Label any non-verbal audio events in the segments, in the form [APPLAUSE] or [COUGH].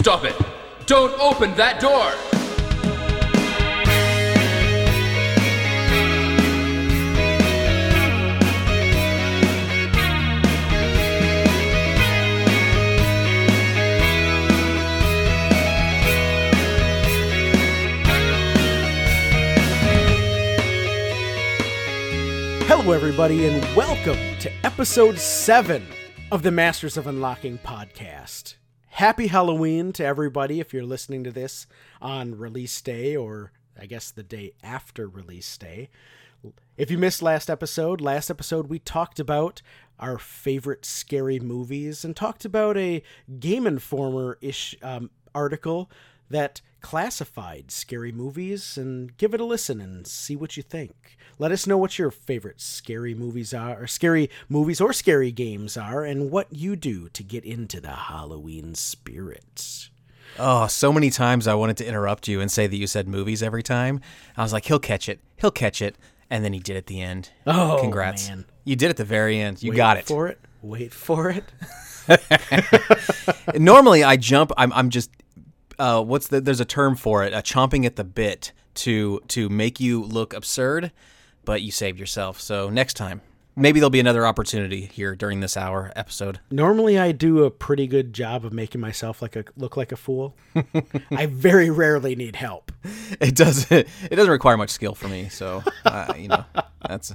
Stop it! Don't open that door! Hello, everybody, and welcome to episode seven of the Masters of Unlocking podcast. Happy Halloween to everybody if you're listening to this on release day or I guess the day after release day. If you missed last episode, last episode we talked about our favorite scary movies and talked about a Game Informer ish um, article that classified scary movies and give it a listen and see what you think. Let us know what your favorite scary movies are, or scary movies or scary games are, and what you do to get into the Halloween spirit. Oh, so many times I wanted to interrupt you and say that you said movies every time. I was like, he'll catch it. He'll catch it. And then he did at the end. Oh, Congrats. man. You did at the very end. You Wait got it. for it. Wait for it. [LAUGHS] [LAUGHS] Normally I jump I'm I'm just uh what's the there's a term for it, uh, chomping at the bit to to make you look absurd, but you saved yourself. So next time. Maybe there'll be another opportunity here during this hour episode. Normally, I do a pretty good job of making myself like a look like a fool. I very rarely need help. [LAUGHS] It doesn't it doesn't require much skill for me, so uh, you know, that's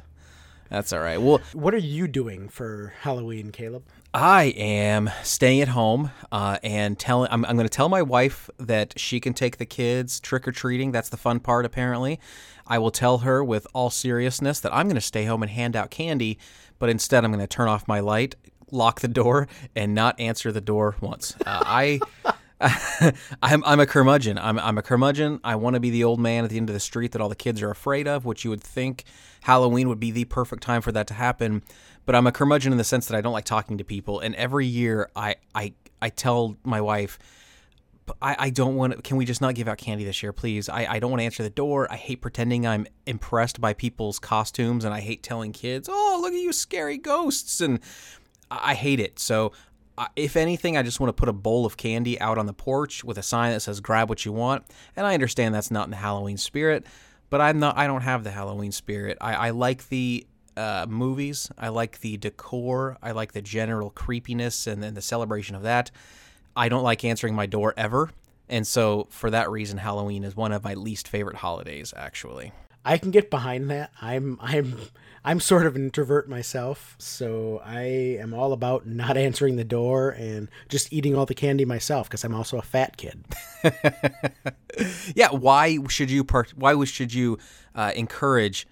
that's all right. Well, What are you doing for Halloween, Caleb? I am staying at home uh, and telling. I'm, I'm going to tell my wife that she can take the kids trick or treating. That's the fun part, apparently. I will tell her with all seriousness that I'm going to stay home and hand out candy, but instead I'm going to turn off my light, lock the door, and not answer the door once. Uh, I. [LAUGHS] I'm, I'm a curmudgeon. I'm, I'm a curmudgeon. I want to be the old man at the end of the street that all the kids are afraid of, which you would think Halloween would be the perfect time for that to happen. But I'm a curmudgeon in the sense that I don't like talking to people. And every year I, I, I tell my wife, I, I don't want to, can we just not give out candy this year, please? I, I don't want to answer the door. I hate pretending I'm impressed by people's costumes and I hate telling kids, oh, look at you scary ghosts. And I I hate it. So, uh, if anything, I just want to put a bowl of candy out on the porch with a sign that says "Grab what you want." And I understand that's not in the Halloween spirit, but I'm not. I don't have the Halloween spirit. I, I like the uh, movies. I like the decor. I like the general creepiness and then the celebration of that. I don't like answering my door ever, and so for that reason, Halloween is one of my least favorite holidays. Actually, I can get behind that. I'm I'm I'm sort of an introvert myself, so I am all about not answering the door and just eating all the candy myself because I'm also a fat kid. [LAUGHS] yeah. Why should you? Part, why should you uh, encourage?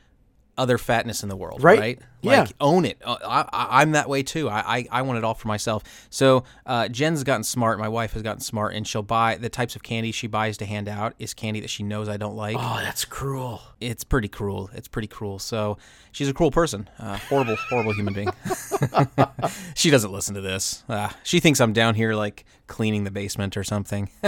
Other fatness in the world, Right. right? Yeah. Like own it. Uh, I, I, I'm that way too. I, I, I want it all for myself. So uh, Jen's gotten smart. My wife has gotten smart, and she'll buy the types of candy she buys to hand out is candy that she knows I don't like. Oh, that's cruel. It's pretty cruel. It's pretty cruel. So she's a cruel person. Uh, horrible, horrible human being. [LAUGHS] she doesn't listen to this. Uh, she thinks I'm down here like cleaning the basement or something. [LAUGHS]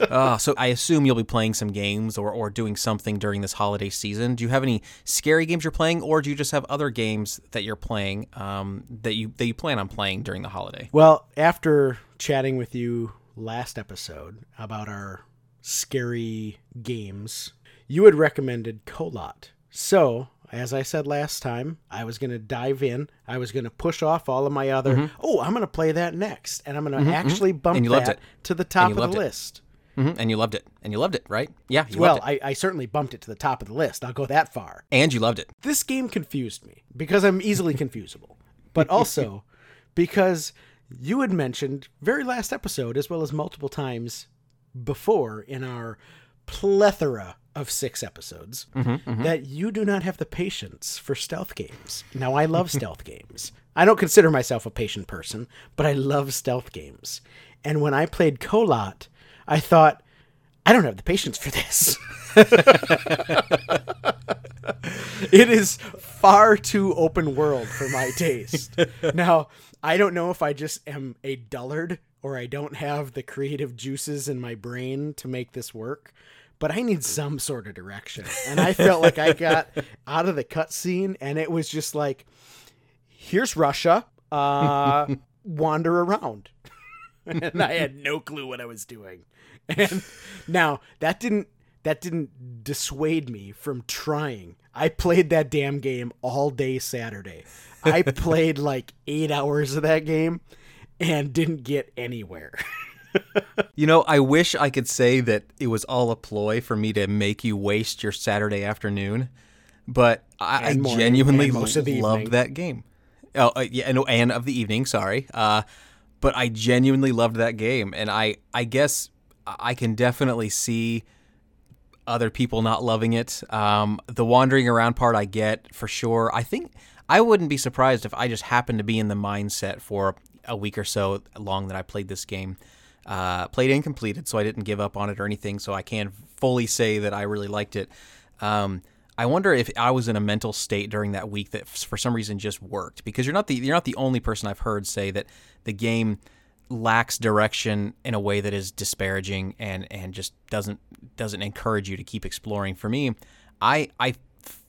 Uh, so I assume you'll be playing some games or, or doing something during this holiday season. Do you have any scary games you're playing, or do you just have other games that you're playing um, that you that you plan on playing during the holiday? Well, after chatting with you last episode about our scary games, you had recommended Kholat. So, as I said last time, I was going to dive in. I was going to push off all of my other, oh, I'm going to play that next. And I'm going to actually bump Mm-hmm. And you loved that it. to the top of the it. list. hmm And you loved it, and you loved it, right? Yeah, you Well, loved it, I, I certainly bumped it to the top of the list. I'll go that far. and you loved it. this game confused me because I'm easily [LAUGHS] confusable, but also because you had mentioned very last episode, as well as multiple times before in our plethora of six episodes, mm-hmm, mm-hmm. that you do not have the patience for stealth games. Now, I love [LAUGHS] stealth games. I don't consider myself a patient person, but I love stealth games. And when I played Kholat, I thought, I don't have the patience for this. [LAUGHS] it is far too open world for my taste. [LAUGHS] now, I don't know if I just am a dullard or I don't have the creative juices in my brain to make this work, but I need some sort of direction. And I felt like I got [LAUGHS] out of the cutscene and it was just like, here's Russia, uh, [LAUGHS] wander around. [LAUGHS] and I had no clue what I was doing. And now that didn't that didn't dissuade me from trying. I played that damn game all day Saturday. I played like 8 hours of that game and didn't get anywhere. You know, I wish I could say that it was all a ploy for me to make you waste your Saturday afternoon, but I, I morning, genuinely most of loved evening. that game. Oh, uh, yeah, no, and of the evening, sorry. Uh, but I genuinely loved that game, and I, I guess I can definitely see other people not loving it. Um, the wandering around part I get for sure. I think I wouldn't be surprised if I just happened to be in the mindset for a week or so long that I played this game. Uh, played and completed, so I didn't give up on it or anything. So I can fully say that I really liked it. Um, I wonder if I was in a mental state during that week that for some reason just worked because you're not the you're not the only person I've heard say that the game lacks direction in a way that is disparaging and and just doesn't doesn't encourage you to keep exploring. For me, I I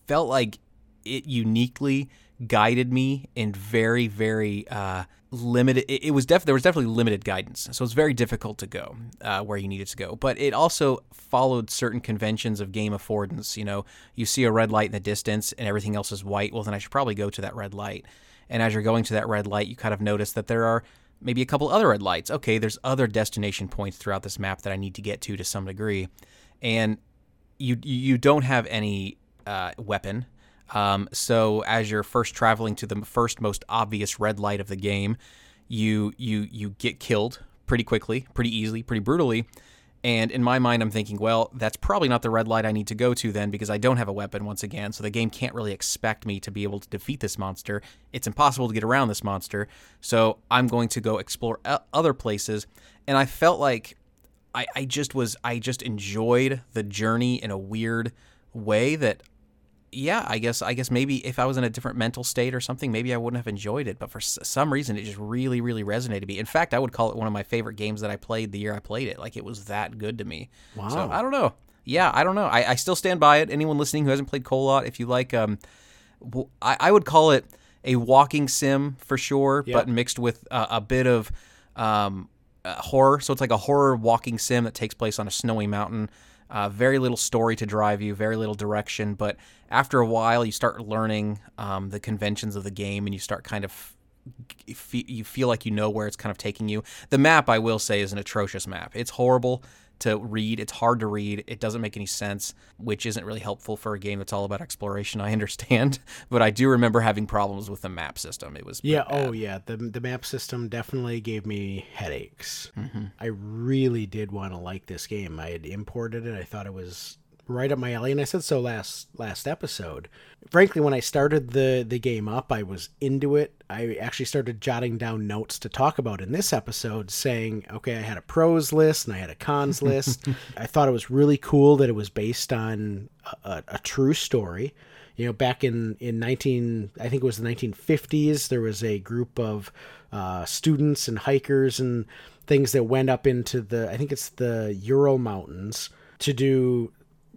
felt like it uniquely guided me in very very uh, limited. It, it was def there was definitely limited guidance, so it's very difficult to go uh, where you needed to go. But it also followed certain conventions of game affordance. You know, you see a red light in the distance and everything else is white. Well, then I should probably go to that red light. And as you're going to that red light, you kind of notice that there are maybe a couple other red lights. Okay, there's other destination points throughout this map that I need to get to to some degree, and you you don't have any uh, weapon. Um, so as you're first traveling to the first most obvious red light of the game, you you you get killed pretty quickly, pretty easily, pretty brutally. And in my mind, I'm thinking, well, that's probably not the red light I need to go to then because I don't have a weapon once again. So the game can't really expect me to be able to defeat this monster. It's impossible to get around this monster. So I'm going to go explore other places. And I felt like I, I just was, I just enjoyed the journey in a weird way that yeah, I guess I guess maybe if I was in a different mental state or something, maybe I wouldn't have enjoyed it. But for s- some reason, it just really, really resonated me. In fact, I would call it one of my favorite games that I played the year I played it. Like it was that good to me. Wow. So I don't know. Yeah, I don't know. I, I still stand by it. Anyone listening who hasn't played Kholat, if you like, um, w- I, I would call it a walking sim for sure, Yep. but mixed with uh, a bit of um, uh, horror. So it's like a horror walking sim that takes place on a snowy mountain. Uh, very little story to drive you, very little direction. But after a while, you start learning um, the conventions of the game, and you start kind of you feel like you know where it's kind of taking you. The map, I will say, is an atrocious map. It's horrible to read. It's hard to read. It doesn't make any sense, which isn't really helpful for a game that's all about exploration. [LAUGHS] I understand, but I do remember having problems with the map system. It was Yeah. bad. Oh, yeah. The the map system definitely gave me headaches. Mm-hmm. I really did want to like this game. I had imported it. I thought it was right up my alley, and I said so last last episode. Frankly, when I started the the game up, I was into it. I actually started jotting down notes to talk about in this episode, saying, "Okay, I had a pros list and I had a cons [LAUGHS] list." I thought it was really cool that it was based on a, a, a true story you know back in in 19 i think it was the 1950s there was a group of uh, students and hikers and things that went up into the i think it's the ural mountains to do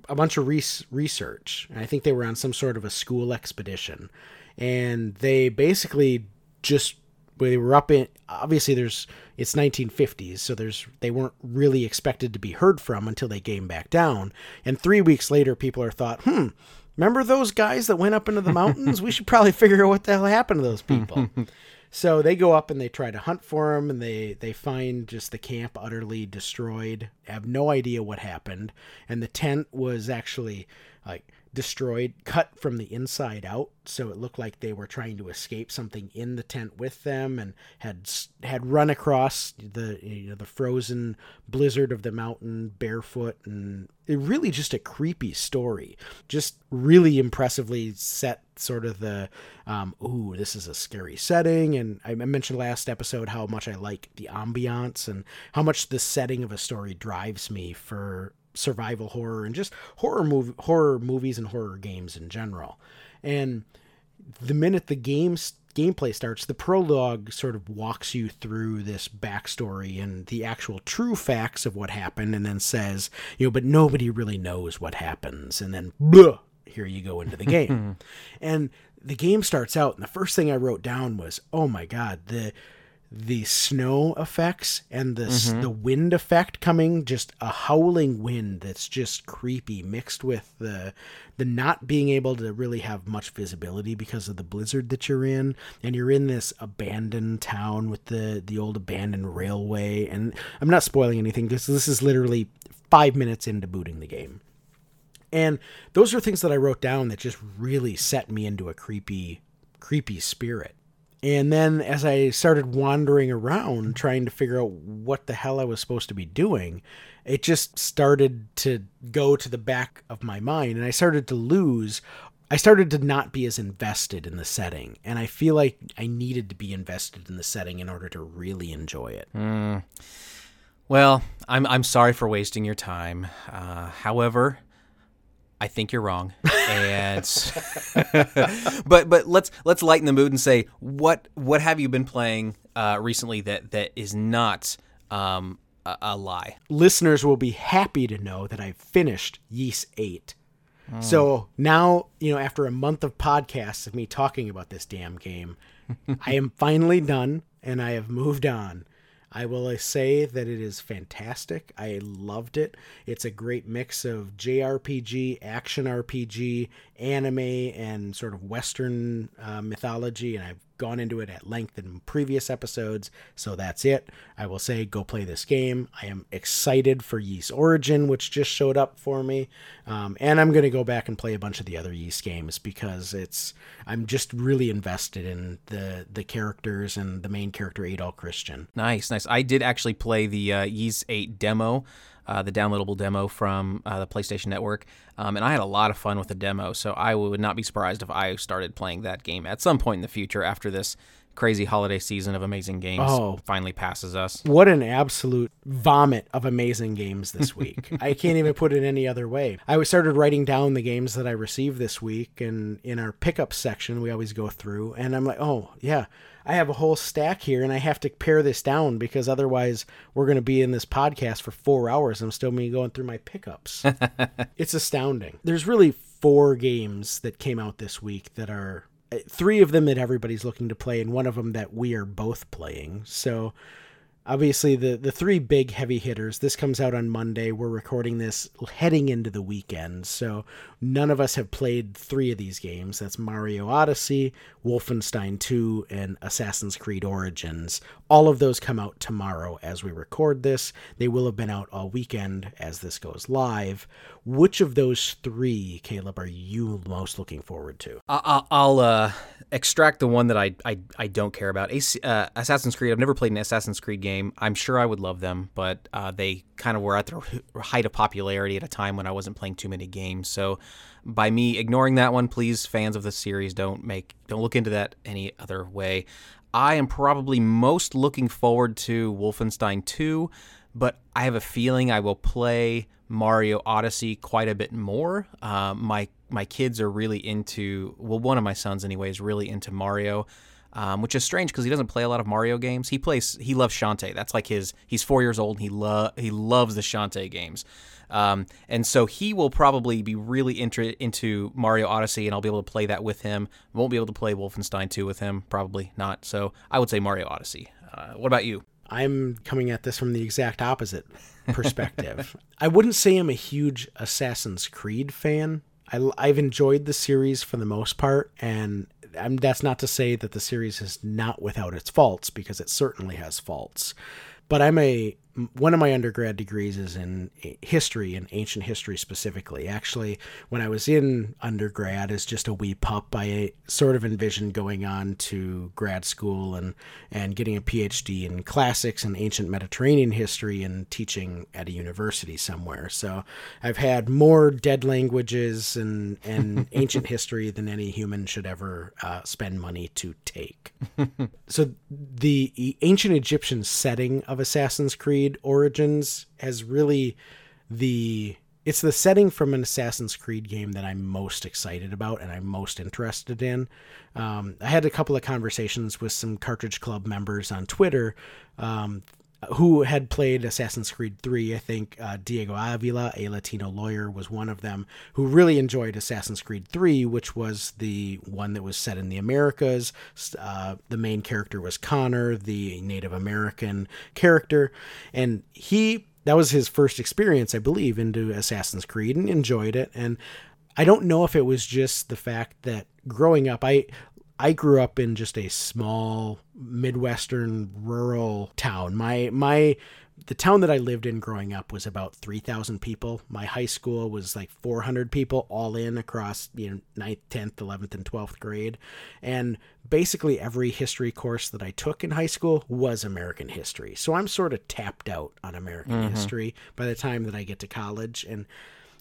a bunch of res- research and i think they were on some sort of a school expedition. And they basically just they were up in obviously there's it's 1950s so there's they weren't really expected to be heard from until they came back down. And three weeks later people are thought hmm remember those guys that went up into the mountains? We should probably figure out what the hell happened to those people [LAUGHS] so they go up and they try to hunt for them and they they find just the camp utterly destroyed. Have no idea what happened. And the tent was actually like destroyed cut from the inside out so it looked like they were trying to escape something in the tent with them and had had run across the you know the frozen blizzard of the mountain barefoot. And it really just a creepy story. Just really impressively set sort of the um ooh this is a scary setting. And i mentioned last episode how much i like the ambiance and how much the setting of a story drives me for survival horror and just horror mov- horror movies and horror games in general. And the minute the game's gameplay starts, the prologue sort of walks you through this backstory and the actual true facts of what happened, and then says, you know, but nobody really knows what happens, and then blah, here you go into the game, [LAUGHS] and the game starts out, and the first thing I wrote down was, oh my god, the the snow effects and the s mm-hmm. the wind effect coming just a howling wind that's just creepy mixed with the the not being able to really have much visibility because of the blizzard that you're in and you're in this abandoned town with the the old abandoned railway and I'm not spoiling anything because this is literally 5 minutes into booting the game. And those are things that I wrote down that just really set me into a creepy, creepy spirit. And then as I started wandering around trying to figure out what the hell I was supposed to be doing, it just started to go to the back of my mind and I started to lose. I started to not be as invested in the setting. And I feel like I needed to be invested in the setting in order to really enjoy it. Well, I'm I'm sorry for wasting your time. Uh, however, I think you're wrong. And [LAUGHS] but but let's let's lighten the mood and say what what have you been playing uh, recently that that is not um, a, a lie? listeners will be happy to know that I've finished Ys 8. So now, you know, after a month of podcasts of me talking about this damn game, [LAUGHS] I am finally done and I have moved on. I will say that it is fantastic. I loved it. It's a great mix of JRPG, action RPG, anime, and sort of Western uh, mythology. And I've gone into it at length in previous episodes. So that's it. I will say go play this game. I am excited for Ys Origin, which just showed up for me. Um, and I'm going to go back and play a bunch of the other Ys games because it's I'm just really invested in the the characters and the main character Adol Christin. Nice, nice. I did actually play the uh, Ys 8 demo, uh, the downloadable demo from uh, the PlayStation Network, um, and I had a lot of fun with the demo. So I would not be surprised if I started playing that game at some point in the future after this crazy holiday season of amazing games Oh. finally passes us. What an absolute vomit of amazing games this week. I can't even put it any other way. I started writing down the games that I received this week, and in our pickup section, we always go through, and I'm like, oh, yeah, I have a whole stack here, and I have to pare this down because otherwise we're going to be in this podcast for four hours. I'm still me going through my pickups. [LAUGHS] it's astounding. There's really four games that came out this week that are uh, three of them that everybody's looking to play, and one of them that we are both playing. So obviously the the three big heavy hitters this comes out on monday we're recording this heading into the weekend. So none of us have played three of these games. That's mario odyssey wolfenstein 2 and assassin's creed origins all of those come out tomorrow as we record this they will have been out all weekend as this goes live which of those three caleb are you most looking forward to I'll uh, extract the one that I I, I don't care about. Uh, Assassin's Creed. I've never played an Assassin's Creed game. I'm sure I would love them, but uh, they kind of were at their [LAUGHS] height of popularity at a time when I wasn't playing too many games. So, by me ignoring that one, please, fans of the series, don't make don't look into that any other way. I am probably most looking forward to Wolfenstein 2, but I have a feeling I will play Mario Odyssey quite a bit more. Uh, my my kids are really into well, one of my sons anyway is really into Mario. Um, which is strange because he doesn't play a lot of Mario games. He plays, he loves Shantae. That's like his. He's four years old. And he love he loves the Shantae games, um, and so he will probably be really into Mario Odyssey, and I'll be able to play that with him. Won't be able to play Wolfenstein 2 with him, probably not. So I would say Mario Odyssey. Uh, what about you? I'm coming at this from the exact opposite perspective. [LAUGHS] I wouldn't say I'm a huge Assassin's Creed fan. I, I've enjoyed the series for the most part, and I'm, that's not to say that the series is not without its faults, because it certainly has faults. But I'm a one of my undergrad degrees is in history and ancient history specifically. Actually, when I was in undergrad as just a wee pup, I sort of envisioned going on to grad school and and getting a PhD in classics and ancient Mediterranean history and teaching at a university somewhere. So I've had more dead languages and and [LAUGHS] ancient history than any human should ever uh, spend money to take. [LAUGHS] so the ancient Egyptian setting of Assassin's Creed Origins has really the it's the setting from an Assassin's Creed game that I'm most excited about and I'm most interested in. Um, I had a couple of conversations with some Cartridge Club members on Twitter um, who had played Assassin's Creed 3. I think uh, Diego Avila, a Latino lawyer, was one of them who really enjoyed Assassin's Creed 3, which was the one that was set in the Americas. Uh, the main character was Connor, the Native American character, and he that was his first experience, I believe, into Assassin's Creed and enjoyed it. And I don't know if it was just the fact that growing up, I I grew up in just a small midwestern rural town. My my the town that I lived in growing up was about 3,000 people. My high school was like 400 people all in across, you know, 9th, 10th, 11th, and 12th grade. And basically every history course that I took in high school was American history. So I'm sort of tapped out on American mm-hmm. history by the time that I get to college. And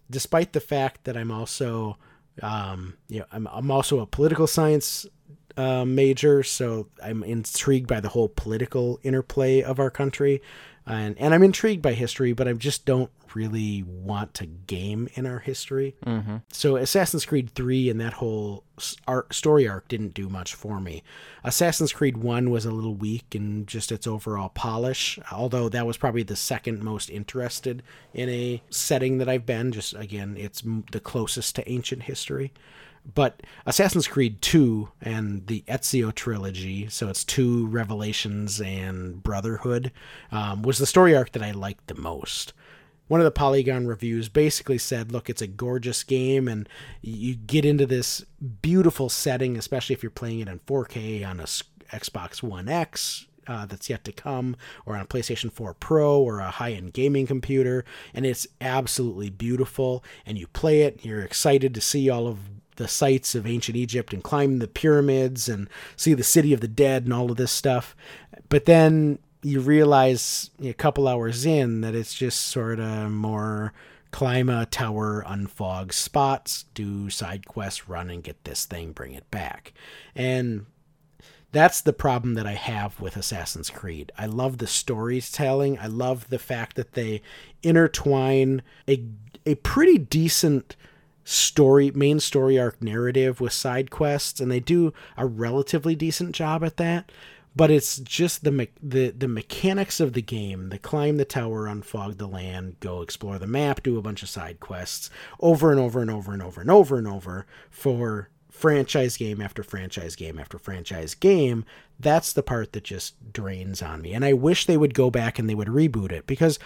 despite the fact that I'm also, um, you know, I'm, I'm also a political science uh, major, so I'm intrigued by the whole political interplay of our country, and and I'm intrigued by history, but I just don't really want to game in our history. Mm-hmm. So Assassin's Creed Three and that whole art, story arc didn't do much for me. Assassin's Creed One was a little weak in just its overall polish, although that was probably the second most interested in a setting that I've been. Just again, it's the closest to ancient history. But Assassin's Creed 2 and the Ezio trilogy, so it's 2 Revelations and Brotherhood, um, was the story arc that I liked the most. One of the Polygon reviews basically said, look, it's a gorgeous game, and you get into this beautiful setting, especially if you're playing it in 4K on a Xbox One X, uh, that's yet to come, or on a PlayStation 4 Pro or a high end gaming computer, and it's absolutely beautiful. And you play it, you're excited to see all of the sites of ancient Egypt and climb the pyramids and see the city of the dead and all of this stuff. But then you realize a couple hours in that it's just sort of more climb a tower, unfog spots, do side quests, run and get this thing, bring it back. And that's the problem that I have with Assassin's Creed. I love the storytelling. I love the fact that they intertwine a a pretty decent story main story arc narrative with side quests and they do a relatively decent job at that but it's just the me- the the mechanics of the game the climb the tower unfog the land go explore the map do a bunch of side quests over and over and over and over and over and over for franchise game after franchise game after franchise game, that's the part that just drains on me. And I wish they would go back and they would reboot it because,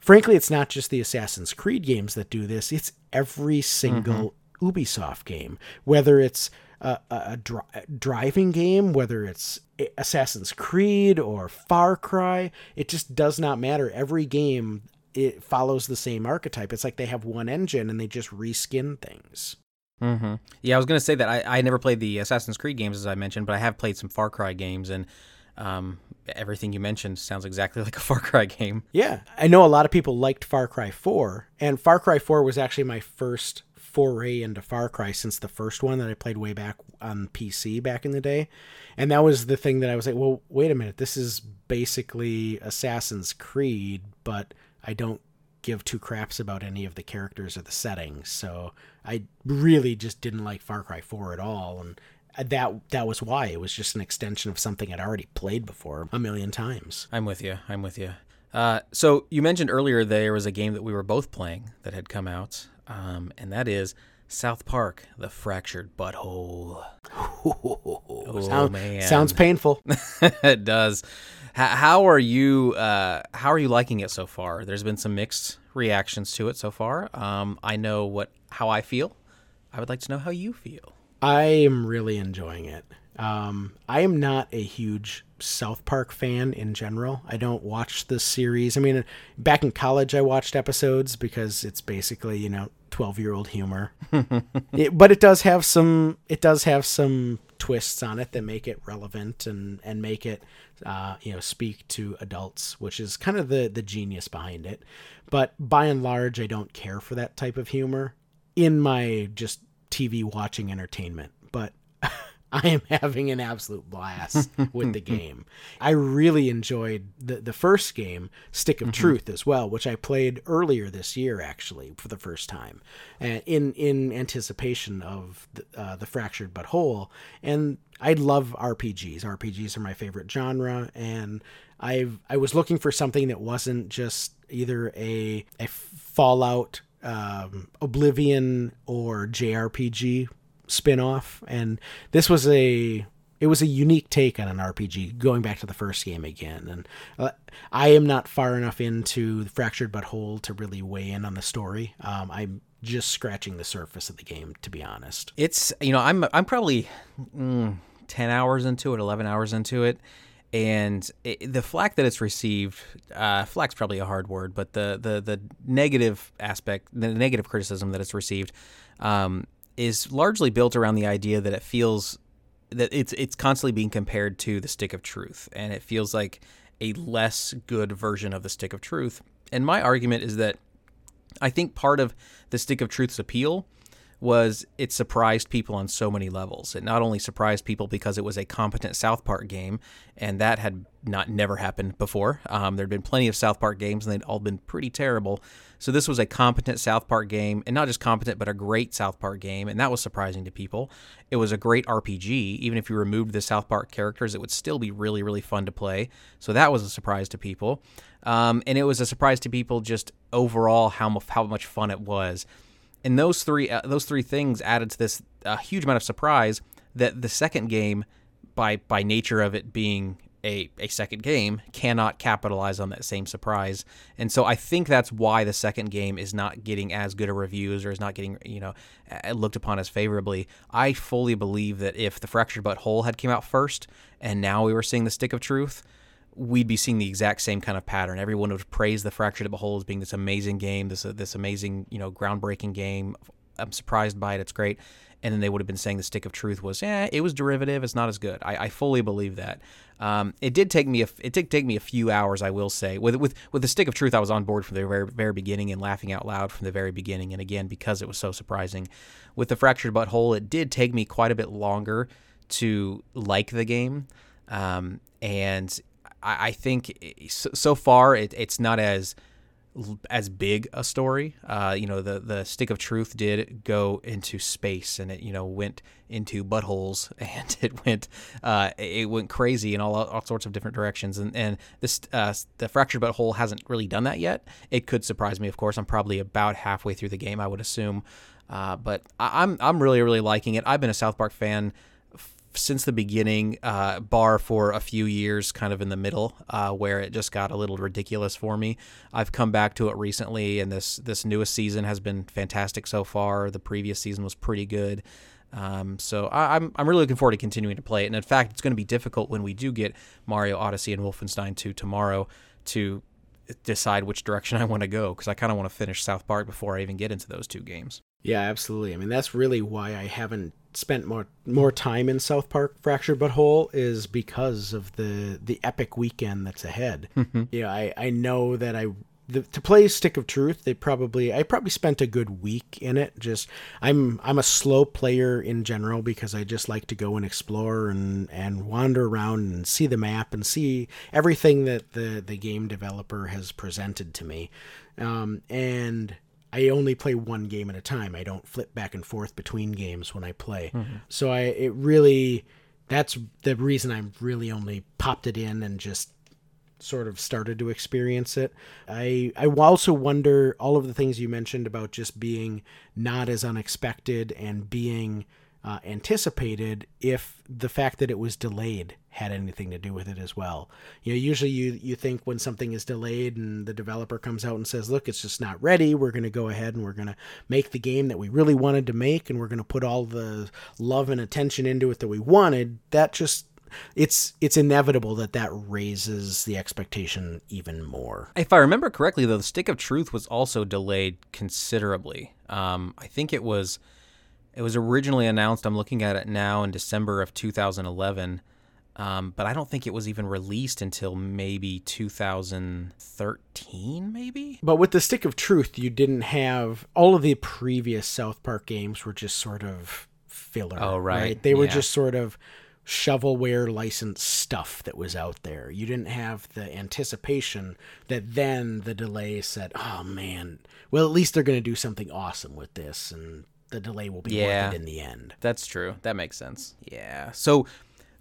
frankly, it's not just the Assassin's Creed games that do this, it's every single mm-hmm. Ubisoft game, whether it's a, a, a dri- driving game, whether it's Assassin's Creed or Far Cry, it just does not matter. Every game it follows the same archetype. It's like they have one engine and they just reskin things. Mm-hmm. Yeah, I was going to say that I, I never played the Assassin's Creed games as I mentioned, but I have played some Far Cry games, and um, everything you mentioned sounds exactly [LAUGHS] like a Far Cry game. Yeah, I know a lot of people liked Far Cry 4, and Far Cry 4 was actually my first foray into Far Cry since the first one that I played way back on PC back in the day. And that was the thing that I was like, well, wait a minute, this is basically Assassin's Creed, but I don't give two craps about any of the characters or the settings. So I really just didn't like Far Cry 4 at all, and that that was why it was just an extension of something I'd already played before a million times. I'm with you. I'm with you. Uh, so you mentioned earlier there was a game that we were both playing that had come out, um, and that is South Park: The Fractured But Whole. [LAUGHS] oh, Sound, man, sounds painful. [LAUGHS] it does. How, are you? Uh, how are you liking it so far? There's been some mixed reactions to it so far. Um, I know what how I feel. I would like to know how you feel. I am really enjoying it. Um, I am not a huge South Park fan in general. I don't watch the series. I mean, back in college, I watched episodes because it's basically you know twelve year old humor. [LAUGHS] it, but it does have some. It does have some twists on it that make it relevant and and make it uh, you know speak to adults, which is kind of the the genius behind it. But by and large, I don't care for that type of humor in my just TV watching entertainment. But [LAUGHS] [LAUGHS] I am having an absolute blast with the [LAUGHS] game. I really enjoyed the the first game, Stick of mm-hmm. Truth, as well, which I played earlier this year actually for the first time, uh, in in anticipation of the, uh, the Fractured But Whole. And I love RPGs. RPGs are my favorite genre, and I've I was looking for something that wasn't just either a a Fallout, um, Oblivion, or JRPG spin-off and this was a it was a unique take on an RPG going back to the first game again. And uh, I am not far enough into Fractured But Whole to really weigh in on the story. Um, I'm just scratching the surface of the game to be honest. It's you know I'm I'm probably mm, 10 hours into it 11 hours into it and it, the flack that it's received, uh, flack's probably a hard word, but the the the negative aspect, the negative criticism that it's received, um, is largely built around the idea that it feels that it's it's constantly being compared to the stick of truth and it feels like a less good version of the stick of truth. And my argument is that I think part of the stick of truth's appeal was it surprised people on so many levels. It not only surprised people because it was a competent South Park game, and that had not never happened before. Um, there'd been plenty of South Park games, and they'd all been pretty terrible. So this was a competent South Park game, and not just competent, but a great South Park game, and that was surprising to people. It was a great RPG. Even if you removed the South Park characters, it would still be really, really fun to play. So that was a surprise to people, um, and it was a surprise to people just overall how how much fun it was and those three uh, those three things added to this a huge amount of surprise that the second game, by by nature of it being a, a second game, cannot capitalize on that same surprise. And so I think that's why the second game is not getting as good a reviews or is not getting you know looked upon as favorably. I fully believe that if the Fractured But Whole had came out first, and now we were seeing the Stick of Truth we'd be seeing the exact same kind of pattern. Everyone would praise the Fractured But Whole as being this amazing game, this uh, this amazing, you know, groundbreaking game. I'm surprised by it. It's great. And then they would have been saying the Stick of Truth was, yeah, it was derivative. It's not as good. I, I fully believe that. Um, it did take me a, it did take me a few hours, I will say. With with with the Stick of Truth, I was on board from the very very beginning and laughing out loud from the very beginning. And again, because it was so surprising. With the Fractured But Whole, it did take me quite a bit longer to like the game. Um, and I, I think so, far it, it's not as as big a story. Uh, you know, the the stick of truth did go into space, and it you know went into buttholes, [LAUGHS] and it went uh, it went crazy in all all sorts of different directions. And and this uh, the fractured but whole hasn't really done that yet. It could surprise me, of course. I'm probably about halfway through the game, I would assume. Uh, but I, I'm I'm really really liking it. I've been a South Park fan since the beginning, uh, bar for a few years, kind of in the middle, uh, where it just got a little ridiculous for me. I've come back to it recently, and this this newest season has been fantastic so far. The previous season was pretty good. Um, so I, I'm, I'm really looking forward to continuing to play it. And in fact, it's going to be difficult when we do get Mario Odyssey and Wolfenstein 2 tomorrow to decide which direction [LAUGHS] I want to go because I kind of want to finish South Park before I even get into those two games. Yeah, absolutely. I mean, that's really why I haven't spent more more time in South Park Fractured But Whole is because of the the epic weekend that's ahead. Mm-hmm. You know, I I know that I the, to play Stick of Truth, they probably I probably spent a good week in it. Just I'm I'm a slow player in general because I just like to go and explore and and wander around and see the map and see everything that the the game developer has presented to me. Um, and I only play one game at a time. I don't flip back and forth between games when I play. Mm-hmm. So I it really that's the reason I really only popped it in and just sort of started to experience it. I I also wonder all of the things you mentioned about just being not as unexpected and being uh, anticipated if the fact that it was delayed had anything to do with it as well. You know, usually you you think when something is delayed and the developer comes out and says, "Look, it's just not ready. We're going to go ahead and we're going to make the game that we really wanted to make and we're going to put all the love and attention into it that we wanted." That just it's it's inevitable that that raises the expectation even more. If I remember correctly, though, the Stick of Truth was also delayed considerably. Um, I think it was it was originally announced, I'm looking at it now, in December of 2011. Um, but I don't think it was even released until maybe 2013, maybe. But with the Stick of Truth, you didn't have all of the previous South Park games were just sort of filler. Oh, right. They were Yeah. just sort of shovelware licensed stuff that was out there. You didn't have the anticipation that then the delay said, "Oh man, well at least they're going to do something awesome with this and the delay will be Yeah. worth it in the end." That's true. That makes sense. Yeah. So,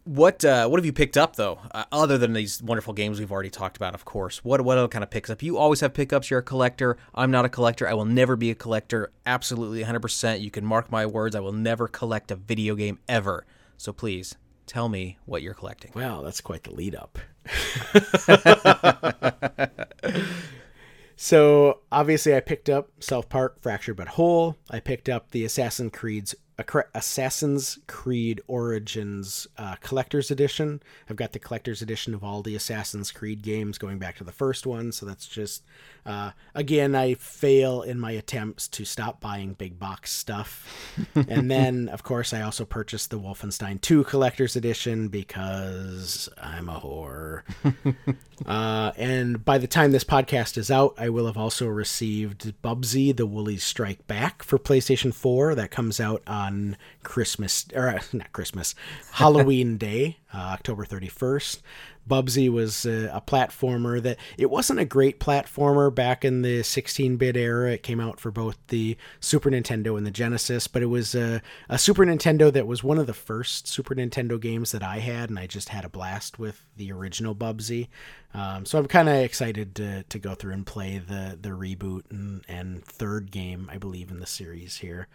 what uh, what have you picked up though, uh, other than these wonderful games we've already talked about? Of course. What what other kind of picks up? You always have pickups. You're a collector. I'm not a collector. I will never be a collector. Absolutely, 100. percent You can mark my words. I will never collect a video game ever. So please tell me what you're collecting. Well, that's quite the lead up. [LAUGHS] [LAUGHS] so obviously, I picked up South Park: Fractured But Whole. I picked up the Assassin's Creed's Assassin's Creed Origins uh, Collector's Edition. I've got the Collector's Edition of all the Assassin's Creed games, going back to the first one. So that's just uh, again, I fail in my attempts to stop buying big box stuff. [LAUGHS] and then, of course, I also purchased the Wolfenstein 2 Collector's Edition because I'm a whore. [LAUGHS] uh, and by the time this podcast is out, I will have also received Bubsy, the Woolies Strike Back for PlayStation 4. That comes out on Christmas, or uh, [LAUGHS] not Christmas, Halloween [LAUGHS] Day, uh, October 31st. Bubsy was a, a platformer that it wasn't a great platformer back in the 16-bit era. It came out for both the Super Nintendo and the Genesis, but it was a, a Super Nintendo that was one of the first Super Nintendo games that I had, and I just had a blast with the original Bubsy. Um, so I'm kind of excited to, to go through and play the the reboot and, and third game, I believe, in the series here.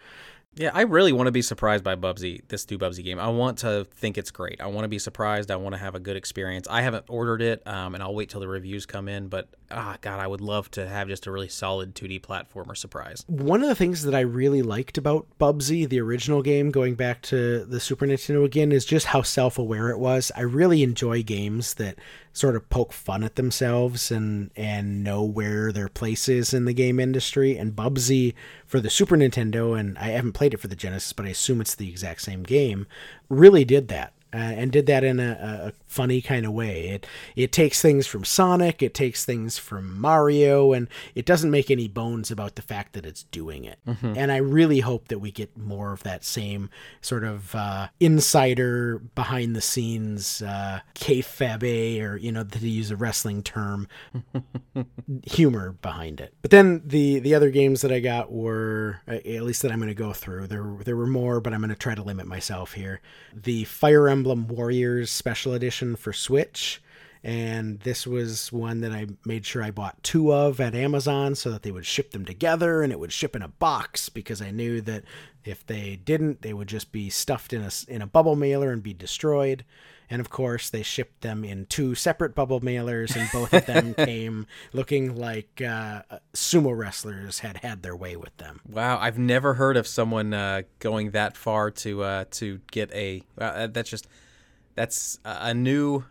Yeah, I really want to be surprised by Bubsy, this new Bubsy game. I want to think it's great. I want to be surprised. I want to have a good experience. I haven't ordered it, um, and I'll wait till the reviews come in. But ah, God, I would love to have just a really solid 2D platformer surprise. One of the things that I really liked about Bubsy, the original game, going back to the Super Nintendo again, is just how self aware it was. I really enjoy games that sort of poke fun at themselves and and know where their place is in the game industry. And Bubsy for the Super Nintendo, and I haven't played it for the Genesis, but I assume it's the exact same game, really did that. Uh, and did that in a, a funny kind of way. It it takes things from Sonic, it takes things from Mario, and it doesn't make any bones about the fact that it's doing it. And I really hope that we get more of that same sort of uh, insider, behind the scenes, uh, kayfabe, or you know, to use a wrestling term, [LAUGHS] humor behind it. But then the the other games that I got were uh, at least that I'm going to go through. There there were more, but I'm going to try to limit myself here. The Fire Emblem Warriors Special Edition for Switch. And this was one that I made sure I bought two of at Amazon so that they would ship them together and it would ship in a box because I knew that if they didn't, they would just be stuffed in a, in a bubble mailer and be destroyed. And of course, they shipped them in two separate bubble mailers, and both of them [LAUGHS] came looking like uh, sumo wrestlers had had their way with them. Wow, I've never heard of someone uh, going that far to uh, to get a. Uh, that's just that's a a new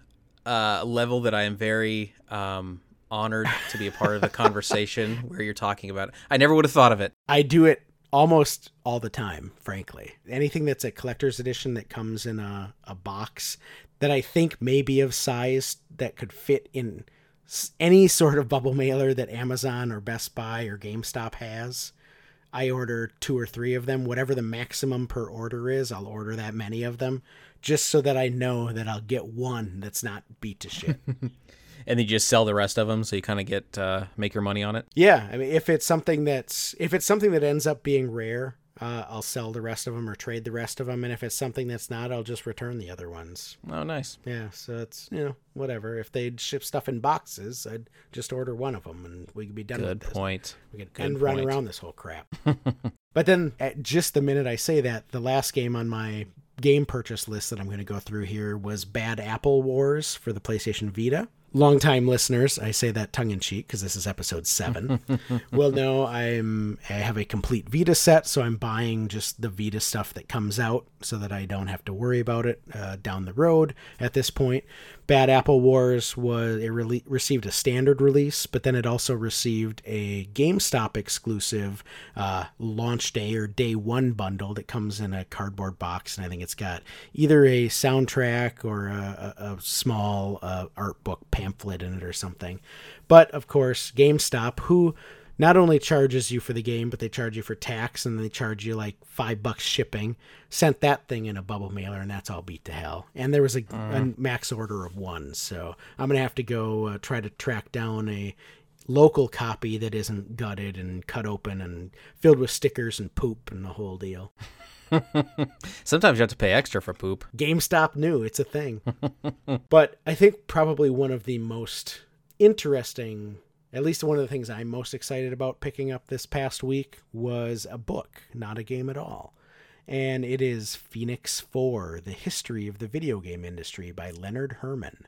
uh, level that I am very um, honored to be a part of the conversation [LAUGHS] where you're talking about. It. I never would have thought of it. I do it almost all the time, frankly. Anything that's a collector's edition that comes in a, a box that I think may be of size that could fit in any sort of bubble mailer that Amazon or Best Buy or GameStop has. I order two or three of them, whatever the maximum per order is, I'll order that many of them just so that I know that I'll get one that's not beat to shit. [LAUGHS] And then you just sell the rest of them, so you kind of get uh, make your money on it. Yeah, I mean, if it's something that's if it's something that ends up being rare, uh, I'll sell the rest of them or trade the rest of them, and if it's something that's not, I'll just return the other ones. Oh, nice. Yeah, so it's you know whatever. If they'd ship stuff in boxes, I'd just order one of them, and we could be done Good with this. point. We could Good end run around this whole crap. [LAUGHS] but then, at just the minute I say that, the last game on my game purchase list that I'm going to go through here was Bad Apple Wars for the PlayStation Vita. Longtime listeners, I say that tongue in cheek because this is episode seven, [LAUGHS] will know I'm I have a complete Vita set, so I'm buying just the Vita stuff that comes out so that I don't have to worry about it uh, down the road. At this point, Bad Apple Wars was it rele- received a standard release, but then it also received a GameStop exclusive uh, launch day or day one bundle that comes in a cardboard box, and I think it's got either a soundtrack or a, a, a small uh, art book pamphlet in it or something. But of course, GameStop, who not only charges you for the game, but they charge you for tax and they charge you like five bucks shipping. Sent that thing in a bubble mailer, and that's all beat to hell. And there was a, a max order of one, so I'm gonna have to go uh, try to track down a local copy that isn't gutted and cut open and filled with stickers and poop and the whole deal. [LAUGHS] Sometimes you have to pay extra for poop. GameStop knew it's a thing. [LAUGHS] but I think probably one of the most interesting, at least one of the things I'm most excited about picking up this past week was a book, not a game at all. And it is Phoenix 4 The History of the Video Game Industry by Leonard Herman.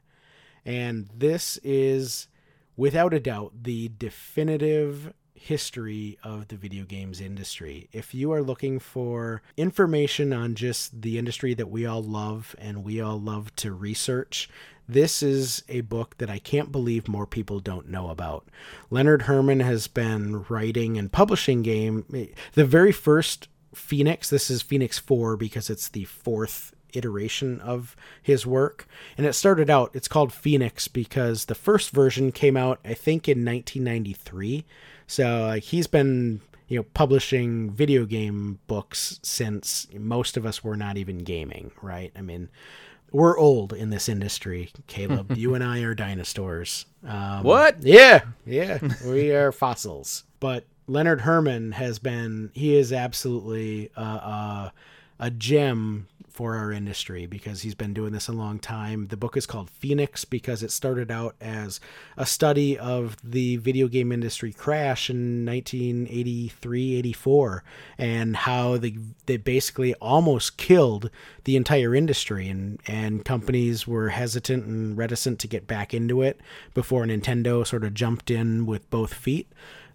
And this is, without a doubt, the definitive history of the video games industry. If you are looking for information on just the industry that we all love and we all love to research, this is a book that I can't believe more people don't know about. Leonard Herman has been writing and publishing game eh, the very first Phoenix, this is Phoenix 4 because it's the fourth iteration of his work. And it started out, it's called Phoenix because the first version came out, I think, in 1993. So like he's been you know publishing video game books since most of us were not even gaming, right? I mean, we're old in this industry, Caleb. [LAUGHS] you and I are dinosaurs. Um, What? Yeah, yeah, we [LAUGHS] are fossils. But Leonard Herman has been he is absolutely uh, uh, a gem for our industry because he's been doing this a long time. The book is called Phoenix because it started out as a study of the video game industry crash in 1983 84 and how they, they basically almost killed the entire industry and, and companies were hesitant and reticent to get back into it before Nintendo sort of jumped in with both feet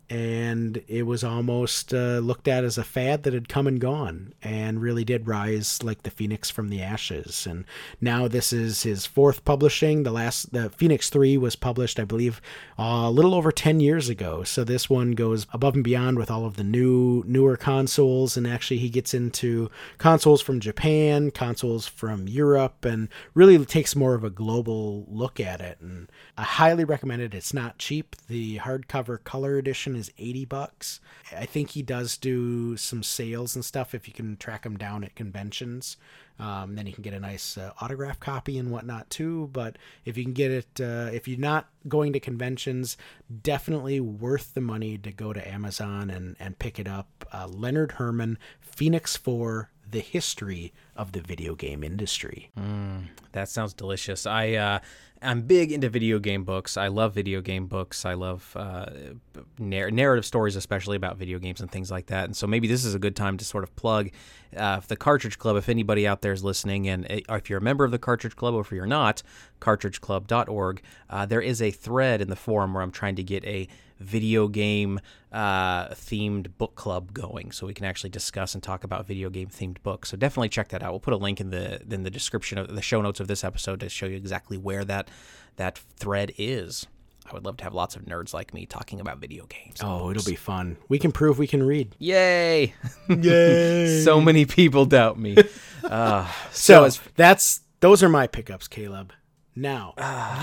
and it was almost uh, looked at as a fad that had come and gone and really did rise like the phoenix from the ashes. And now this is his fourth publishing. The last the phoenix 3 was published i believe uh, a little over 10 years ago. So this one goes above and beyond with all of the new newer consoles. And actually he gets into consoles from japan consoles from europe and really takes more of a global look at it. And i highly recommend it. It's not cheap. The hardcover color edition is 80 bucks. I think he does do some sales and stuff if you can track him down at conventions. Um, then you can get a nice uh, autograph copy and whatnot too. But if you can get it, uh, if you're not going to conventions, definitely worth the money to go to Amazon and, and pick it up. Uh, Leonard Herman, Phoenix 4, The History of the Video Game Industry. Mm, that sounds delicious. I uh, I'm big into video game books. I love video game books. I love uh, narr- narrative stories, especially about video games and things like that. And so maybe this is a good time to sort of plug uh, the Cartridge Club. If anybody out there is listening, and uh, if you're a member of the Cartridge Club, or if you're not, cartridgeclub.org, uh, there is a thread in the forum where I'm trying to get a video game uh, themed book club going, so we can actually discuss and talk about video game themed books. So definitely check that out. We'll put a link in the in the description of the show notes of this episode to show you exactly where that that thread is. I would love to have lots of nerds like me talking about video games. Oh, it'll be fun. We can prove we can read. Yay! [LAUGHS] Yay! so many people doubt me. [LAUGHS] Uh, So, as- that's those are my pickups, Caleb. Now,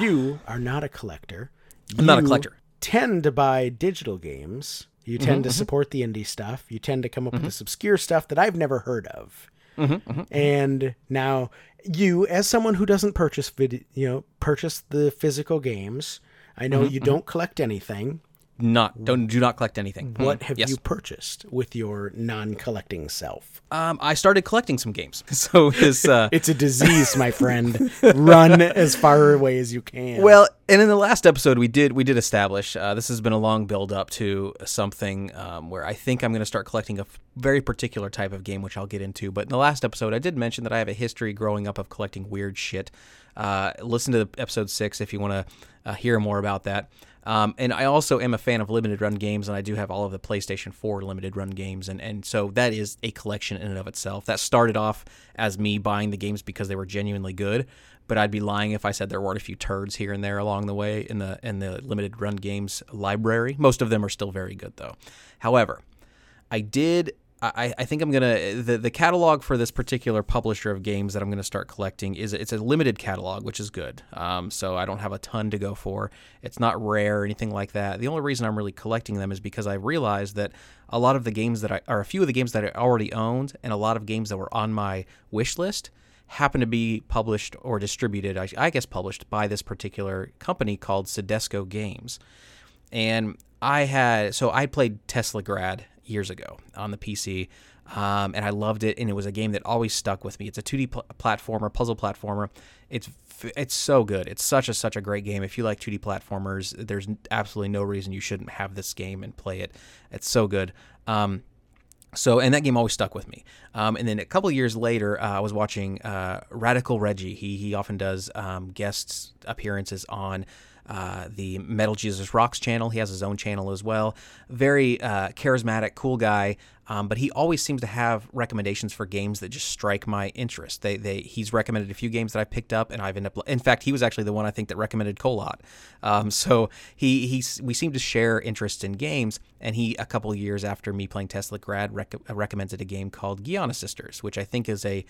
you are not a collector. I'm not a collector. Tend to buy digital games. You tend Mm-hmm, to support the indie stuff. You tend to come up with this obscure stuff that I've never heard of. Mm-hmm, And now, you, as someone who doesn't purchase video, you know, purchase the physical games. I know Mm-hmm, you don't collect anything. Not don't do not collect anything. What Mm, have yes. you purchased with your non-collecting self? Um, I started collecting some games. [LAUGHS] So this uh, [LAUGHS] It's a disease, my [LAUGHS] friend. Run as far away as you can. Well, and in the last episode, we did we did establish uh, this has been a long build up to something um, where I think I'm going to start collecting a very particular type of game, which I'll get into. But in the last episode, I did mention that I have a history growing up of collecting weird shit. Uh, listen to the episode six if you want to uh, hear more about that. Um, and I also am a fan of limited run games, and I do have all of the PlayStation 4 limited run games, and, and so that is a collection in and of itself. That started off as me buying the games because they were genuinely good, but I'd be lying if I said there weren't a few turds here and there along the way in the in the limited run games library. Most of them are still very good though. However, I did I, I think I'm gonna the the catalog for this particular publisher of games that I'm gonna start collecting is it's a limited catalog, which is good. Um, so I don't have a ton to go for. It's not rare or anything like that. The only reason I'm really collecting them is because I realized that a lot of the games that I or a few of the games that I already owned and a lot of games that were on my wish list happen to be published or distributed, I, I guess published by this particular company called Soedesco Games. And I had so I played Teslagrad years ago on the PC, um, and I loved it. And it was a game that always stuck with me. It's a 2D pl- platformer, puzzle platformer. It's it's so good. It's such a such a great game. If you like 2D platformers, there's absolutely no reason you shouldn't have this game and play it. It's so good. Um, so and that game always stuck with me. Um, and then a couple years later, uh, I was watching uh, Radical Reggie. He he often does um, guest appearances on uh, the Metal Jesus Rocks channel. He has his own channel as well. Very uh, charismatic, cool guy. Um, but he always seems to have recommendations for games that just strike my interest. They, they, he's recommended a few games that I picked up, and I've ended up. In fact, he was actually the one I think that recommended Camelot. Um, so he, he's, we seem to share interests in games, and he, a couple years after me playing Teslagrad, rec- recommended a game called Giana Sisters, which I think is a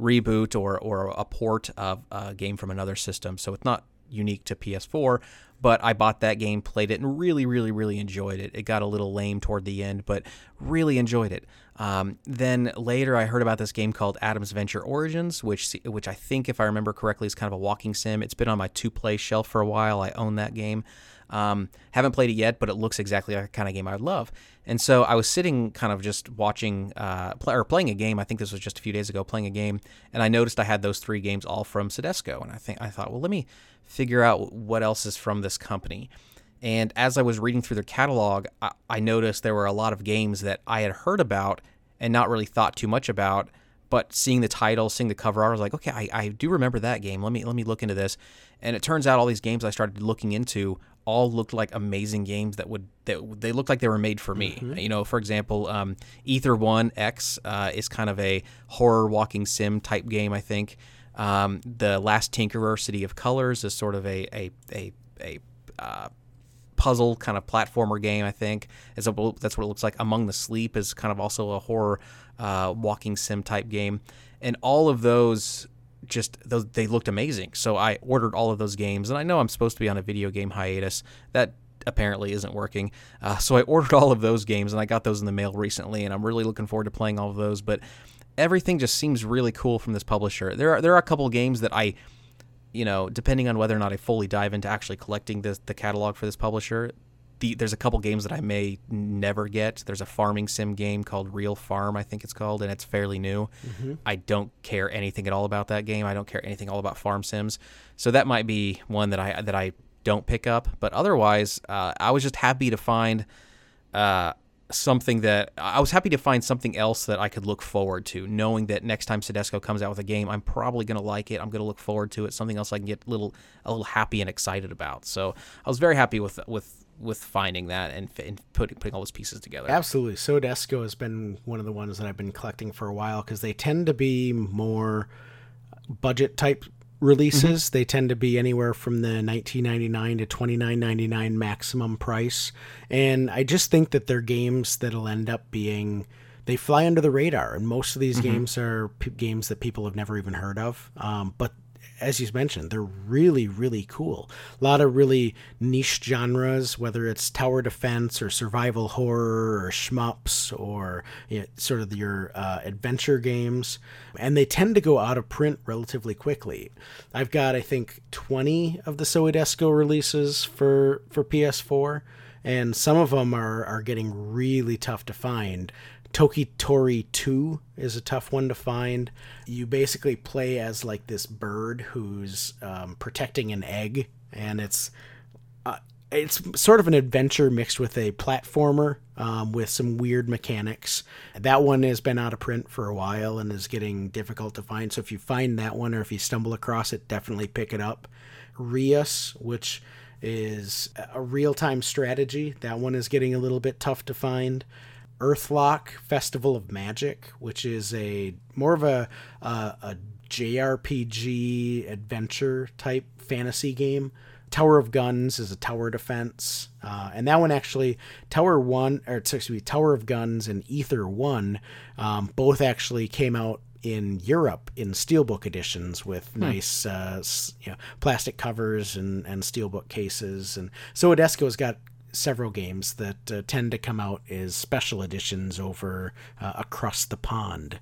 reboot or or a port of a game from another system. So it's not unique to PS4, but I bought that game, played it, and really, really, really enjoyed it. It got a little lame toward the end, but really enjoyed it. Um, then later, I heard about this game called Adam's Venture Origins, which which I think, if I remember correctly, is kind of a walking sim. It's been on my two play shelf for a while. I own that game. Um, haven't played it yet, but it looks exactly like the kind of game I would love. And so I was sitting, kind of just watching uh, play, or playing a game. I think this was just a few days ago, playing a game, and I noticed I had those three games all from Soedesco, and I think I thought, well, let me figure out what else is from this company. And as I was reading through their catalog, I, I noticed there were a lot of games that I had heard about and not really thought too much about. But seeing the title, seeing the cover art, I was like, okay, I, I do remember that game. Let me let me look into this. And it turns out all these games I started looking into all looked like amazing games that would that they looked like they were made for me. Mm-hmm. You know, for example, um, Ether One X uh, is kind of a horror walking sim type game. I think um, the Last Tinkerer, City of Colors, is sort of a a a, a uh, puzzle kind of platformer game. I think a, that's what it looks like. Among the Sleep is kind of also a horror uh, walking sim type game, and all of those just those they looked amazing. So I ordered all of those games, and I know I'm supposed to be on a video game hiatus. That apparently isn't working. Uh, so I [LAUGHS] ordered all of those games, and I got those in the mail recently, and I'm really looking forward to playing all of those. But everything just seems really cool from this publisher. There are there are a couple games that I, you know, depending on whether or not I fully dive into actually collecting the the catalog for this publisher, the, there's a couple games that I may never get. There's a farming sim game called Real Farm, I think it's called, and it's fairly new. Mm-hmm. I don't care anything at all about that game. I don't care anything all about farm sims, so that might be one that I that I don't pick up. But otherwise, uh, I was just happy to find. Uh, something that I was happy to find something else that I could look forward to, knowing that next time Soedesco comes out with a game, I'm probably going to like it. I'm going to look forward to it. Something else I can get a little a little happy and excited about. So I was very happy with with with finding that and, and putting putting all those pieces together. Absolutely, Soedesco has been one of the ones that I've been collecting for a while because they tend to be more budget type releases. Mm-hmm. They tend to be anywhere from the 19.99 to 29.99 maximum price, and I just think that they're games that'll end up being they fly under the radar, and most of these mm-hmm. games are p- games that people have never even heard of. Um, but as you mentioned, they're really, really cool. A lot of really niche genres, whether it's tower defense or survival horror or shmups or you know, sort of your uh, adventure games. And they tend to go out of print relatively quickly. I've got, I think, 20 of the Soedesco releases for, for PS4, and some of them are, are getting really tough to find. Toki Tori 2 is a tough one to find. You basically play as like this bird who's um, protecting an egg, and it's uh, it's sort of an adventure mixed with a platformer um, with some weird mechanics. That one has been out of print for a while and is getting difficult to find. So if you find that one or if you stumble across it, definitely pick it up. Rias, which is a real time strategy, that one is getting a little bit tough to find. Earthlock Festival of Magic, which is a more of a a JRPG adventure type fantasy game Tower of Guns is a tower defense, uh, and that one actually Tower One or excuse me, Tower of Guns and Ether One, um, both actually came out in Europe in steelbook editions with Hmm. nice uh, you know, plastic covers and, and steelbook cases. And so Soedesco's got several games that uh, tend to come out as special editions over uh, across the pond.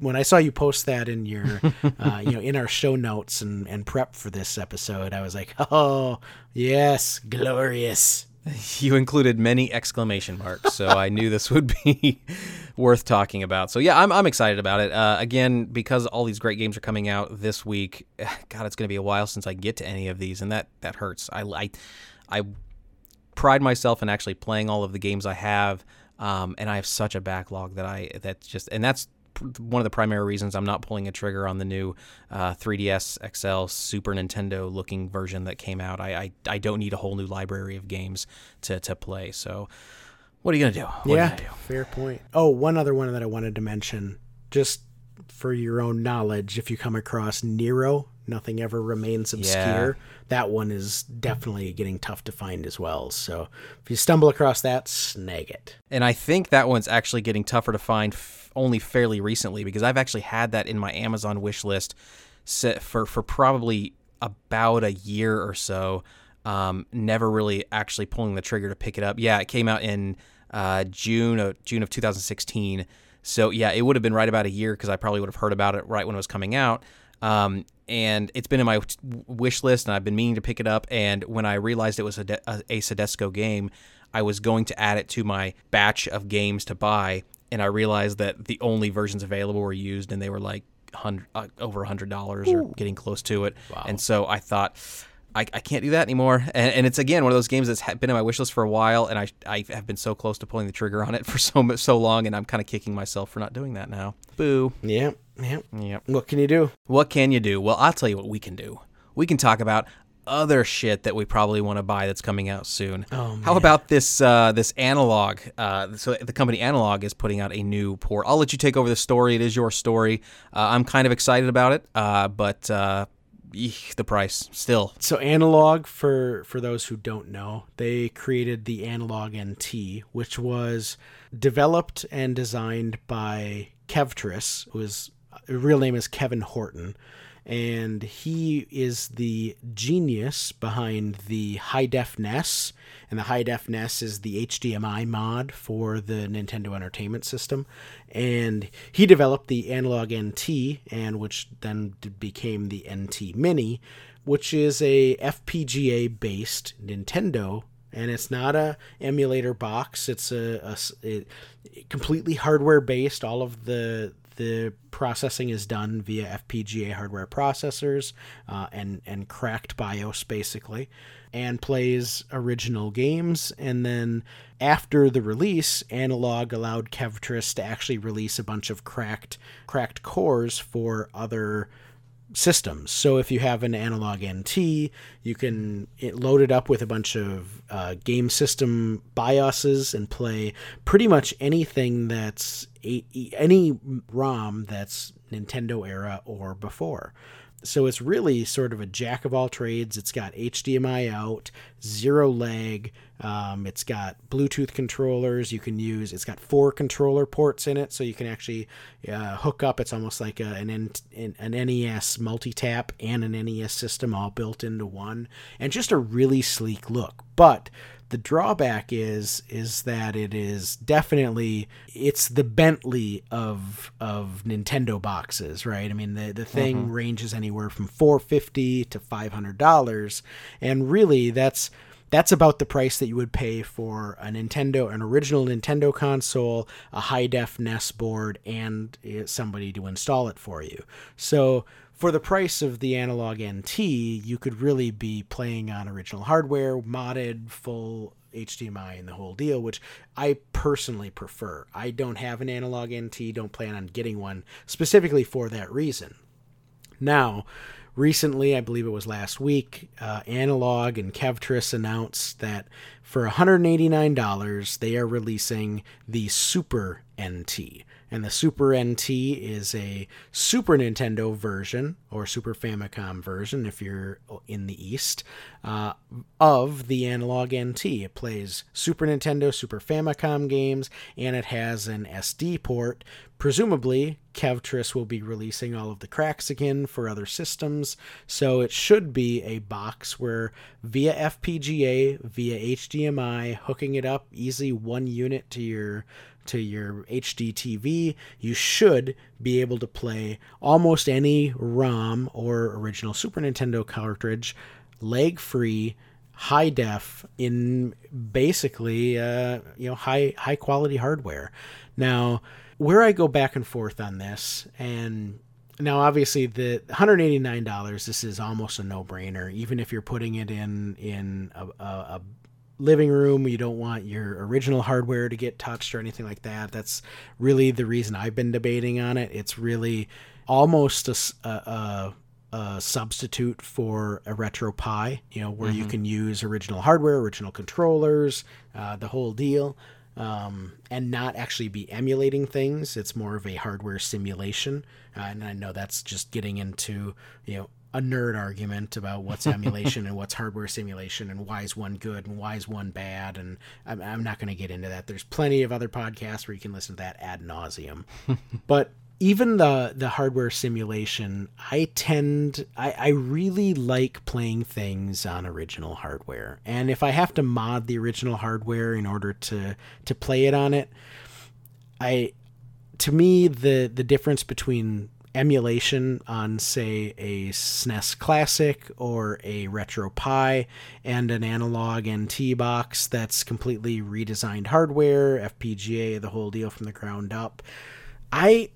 When I saw you post that in your, [LAUGHS] uh, you know, in our show notes and, and prep for this episode, I was like, oh, yes, glorious. [LAUGHS] You included many exclamation marks, so I knew this would be [LAUGHS] worth talking about. So yeah, I'm, I'm excited about it. Uh, again, because all these great games are coming out this week. [SIGHS] God, it's going to be a while since I get to any of these, and that that hurts. I I, I pride myself in actually playing all of the games I have, um, and I have such a backlog that I that's just and that's one of the primary reasons I'm not pulling a trigger on the new uh, 3DS XL Super Nintendo looking version that came out. I, I I don't need a whole new library of games to to play. So what are you gonna do? What yeah, do? fair point. Oh, one other one that I wanted to mention, just for your own knowledge, if you come across Nero, Nothing Ever Remains Obscure, that one is definitely getting tough to find as well. So if you stumble across that, snag it. And I think that one's actually getting tougher to find f- only fairly recently because I've actually had that in my Amazon wish list set for, for probably about a year or so. Um, never really actually pulling the trigger to pick it up. Yeah, it came out in uh, June of June of 2016. So yeah, it would have been right about a year because I probably would have heard about it right when it was coming out. Um, and it's been in my wish list, and I've been meaning to pick it up. And when I realized it was a, De- a, a Soedesco game, I was going to add it to my batch of games to buy, and I realized that the only versions available were used, and they were like hundred uh, over a hundred dollars or getting close to it. And so I thought. I, I can't do that anymore, and, and it's again one of those games that's been in my wish list for a while, and I I have been so close to pulling the trigger on it [LAUGHS] for so so long, and I'm kind of kicking myself for not doing that now. Boo. Yep, yep. Yep. What can you do? What can you do? Well, I'll tell you what we can do. We can talk about other shit that we probably want to buy that's coming out soon. Oh, How about this uh, this analog? Uh, so the company Analog is putting out a new port. I'll let you take over the story. It is your story. Uh, I'm kind of excited about it, uh, but uh, eek, the price still. So analog for for those who don't know, they created the Analog NT, which was developed and designed by Kevtris, who is real name is Kevin Horton, and he is the genius behind the High Def NES, and the High Def NES is the HDMI mod for the Nintendo Entertainment System, and he developed the Analog NT, and which then became the NT Mini, which is a FPGA based Nintendo and it's not a emulator box it's a it, completely hardware based all of the the processing is done via FPGA hardware processors uh, and and cracked BIOS basically, and plays original games. And then after the release, Analog allowed Kevtris to actually release a bunch of cracked cracked cores for other systems. So if you have an analog NT, you can load it up with a bunch of uh, game system BIOSes and play pretty much anything that's a, any ROM that's Nintendo era or before. So it's really sort of a jack of all trades. It's got HDMI out, zero lag. Um, it's got Bluetooth controllers. You can use. It's got four controller ports in it, so you can actually uh, hook up. It's almost like a, an an NES multi-tap and an NES system all built into one, and just a really sleek look. But the drawback is is that it is definitely it's the Bentley of of Nintendo boxes, right? I mean the the thing ranges anywhere from 450 to 500 dollars, and really that's that's about the price that you would pay for a Nintendo, an original Nintendo console, a high def NES board, and uh, somebody to install it for you. So for the price of the analog NT, you could really be playing on original hardware, modded, full HDMI, and the whole deal, which I personally prefer. I don't have an analog NT, don't plan on getting one specifically for that reason. Now, recently, I believe it was last week, uh, Analog and Kevtris announced that for $189, they are releasing the Super NT. And the Super NT is a Super Nintendo version or Super Famicom version, if you're in the East, uh, of the Analog NT. It plays Super Nintendo, Super Famicom games, and it has an SD port. Presumably, Kevtris will be releasing all of the cracks again for other systems, so it should be a box where via FPGA, via HDMI, hooking it up easy one unit to your to your HD TV, you should be able to play almost any ROM or original Super Nintendo cartridge lag free high def in basically uh, you know high high quality hardware. Now where i go back and forth on this and now obviously the $189 this is almost a no-brainer even if you're putting it in in a, a, a living room you don't want your original hardware to get touched or anything like that. That's really the reason i've been debating on it. It's really almost a, a, a substitute for a retro RetroPie you know where mm-hmm. you can use original hardware original controllers uh, the whole deal um, and not actually be emulating things. It's more of a hardware simulation uh, and i know that's just getting into you know a nerd argument about what's [LAUGHS] emulation and what's hardware simulation and why is one good and why is one bad and I'm, I'm not going to get into that. There's plenty of other podcasts where you can listen to that ad nauseum. [LAUGHS] but even the the hardware simulation, I tend I, I really like playing things on original hardware. And if I have to mod the original hardware in order to to play it on it, I to me the the difference between emulation on, say, a SNES Classic or a RetroPie and an analog NT box that's completely redesigned hardware, FPGA, the whole deal from the ground up. I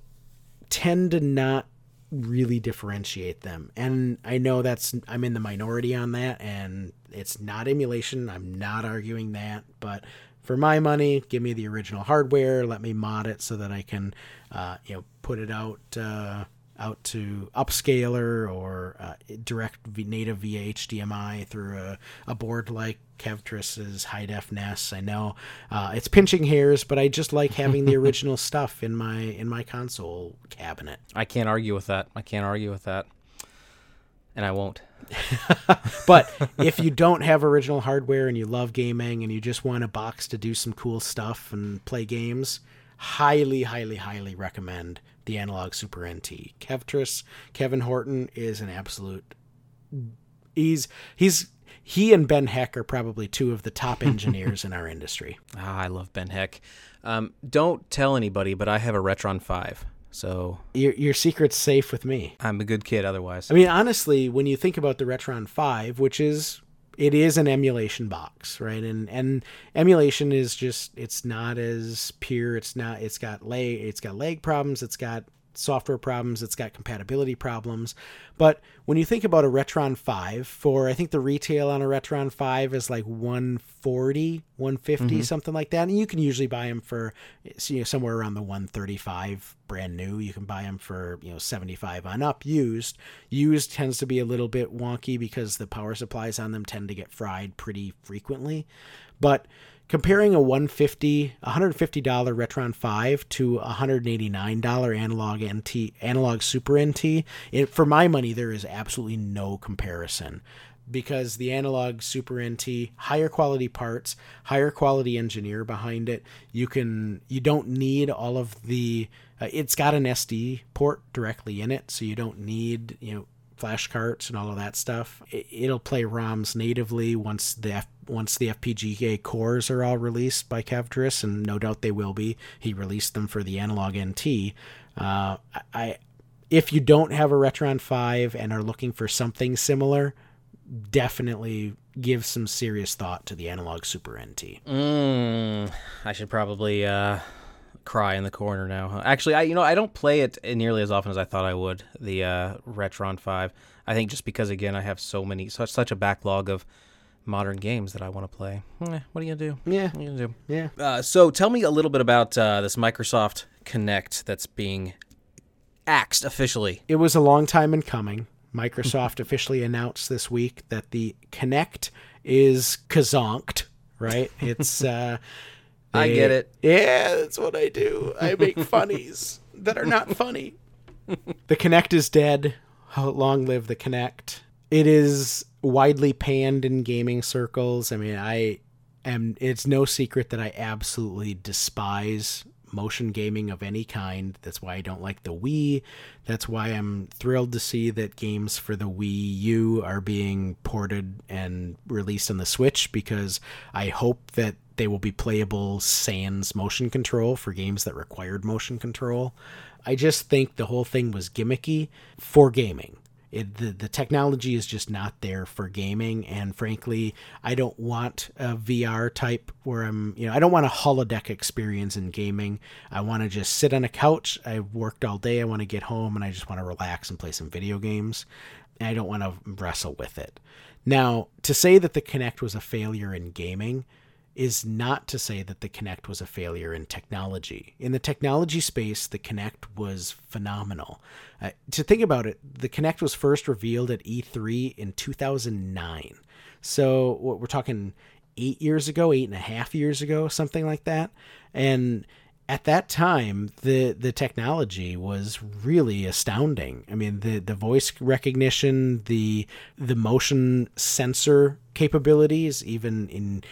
tend to not really differentiate them. And I know that's I'm in the minority on that and it's not emulation. I'm not arguing that, but for my money, give me the original hardware, let me mod it so that I can uh, you know put it out uh, out to upscaler or uh, direct native via HDMI through a, a board like Kevtris's high def NES. I know uh, it's pinching hairs, but I just like having the [LAUGHS] original stuff in my in my console cabinet. I can't argue with that. I can't argue with that, and I won't. [LAUGHS] but if you don't have original hardware and you love gaming and you just want a box to do some cool stuff and play games, highly, highly, highly recommend the analog Super NT. Kevtris, Kevin Horton is an absolute. He's he's he and Ben Heck are probably two of the top [LAUGHS] engineers in our industry. Ah, I love Ben Heck. Um, don't tell anybody, but I have a Retron Five. So your your secret's safe with me. I'm a good kid otherwise. I mean, honestly, when you think about the Retron 5, which is it is an emulation box, right? And and emulation is just it's not as pure. It's not. It's got leg. It's got lag problems. It's got software problems, it's got compatibility problems. But when you think about a Retron 5, for I think the retail on a Retron 5 is like 140, 150, mm-hmm. something like that. And you can usually buy them for you know, somewhere around the 135 brand new. You can buy them for, you know, 75 on up used. Used tends to be a little bit wonky because the power supplies on them tend to get fried pretty frequently. But comparing a 150 $150 Retron 5 to a $189 analog NT analog Super NT, it, for my money there is absolutely no comparison because the analog Super NT higher quality parts, higher quality engineer behind it. You can you don't need all of the uh, it's got an SD port directly in it, so you don't need, you know, flash carts and all of that stuff. It'll play ROMs natively once the once the FPGA cores are all released by Kevtris, and no doubt they will be. He released them for the Analog NT. Uh, I, if you don't have a Retron 5 and are looking for something similar, definitely give some serious thought to the Analog Super NT. Mm, I should probably uh, cry in the corner now. Actually, I you know I don't play it nearly as often as I thought I would. The uh, Retron Five. I think just because again I have so many such such a backlog of modern games that I want to play. Eh, what are you gonna do? Yeah, what are you gonna do? Yeah. Uh, so tell me a little bit about uh, this Microsoft Kinect that's being axed officially. It was a long time in coming. Microsoft [LAUGHS] officially announced this week that the Kinect is kazonked right? It's [LAUGHS] uh I get it. Yeah, that's what I do. I make [LAUGHS] funnies that are not funny. The Kinect is dead. How long live the Kinect? It is widely panned in gaming circles. I mean, I am it's no secret that I absolutely despise motion gaming of any kind. That's why I don't like the Wii. That's why I'm thrilled to see that games for the Wii U are being ported and released on the Switch because I hope that they will be playable sans motion control for games that required motion control. I just think the whole thing was gimmicky for gaming. It, the, the technology is just not there for gaming. And frankly i don't want a vr type where i'm you know i don't want a holodeck experience in gaming. I want to just sit on a couch. I've worked all day. I want to get home and i just want to relax and play some video games. And i don't want to wrestle with it. Now to say that the kinect was a failure in gaming is not to say that the Kinect was a failure in technology. In the technology space, the Kinect was phenomenal. Uh, to think about it, the Kinect was first revealed at E3 in 2009. So what we're talking eight years ago, eight and a half years ago, something like that. And at that time, the the technology was really astounding. I mean, the the voice recognition, the the motion sensor capabilities, even in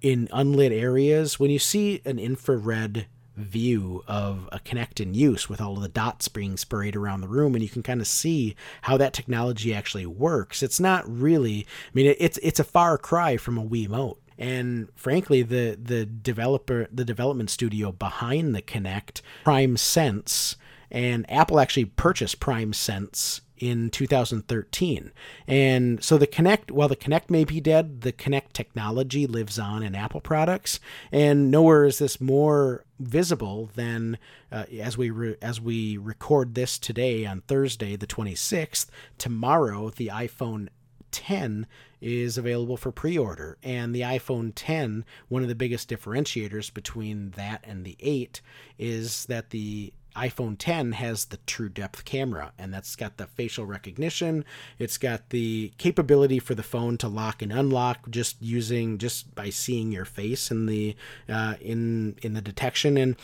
in unlit areas, when you see an infrared view of a Kinect in use with all of the dots being sprayed around the room and you can kind of see how that technology actually works it's not really i mean it's it's a far cry from a Wiimote. And frankly the the developer the development studio behind the Kinect PrimeSense and Apple actually purchased PrimeSense in 2013. And so the Kinect, while the Kinect may be dead, the Kinect technology lives on in Apple products. And nowhere is this more visible than uh, as we re- as we record this today on Thursday, the 26th. Tomorrow, the iPhone 10 is available for pre-order and the iPhone 10 one of the biggest differentiators between that and the 8 is that the iPhone 10 has the true depth camera, and that's got the facial recognition. It's got the capability for the phone to lock and unlock just using just by seeing your face in the uh, in in the detection. And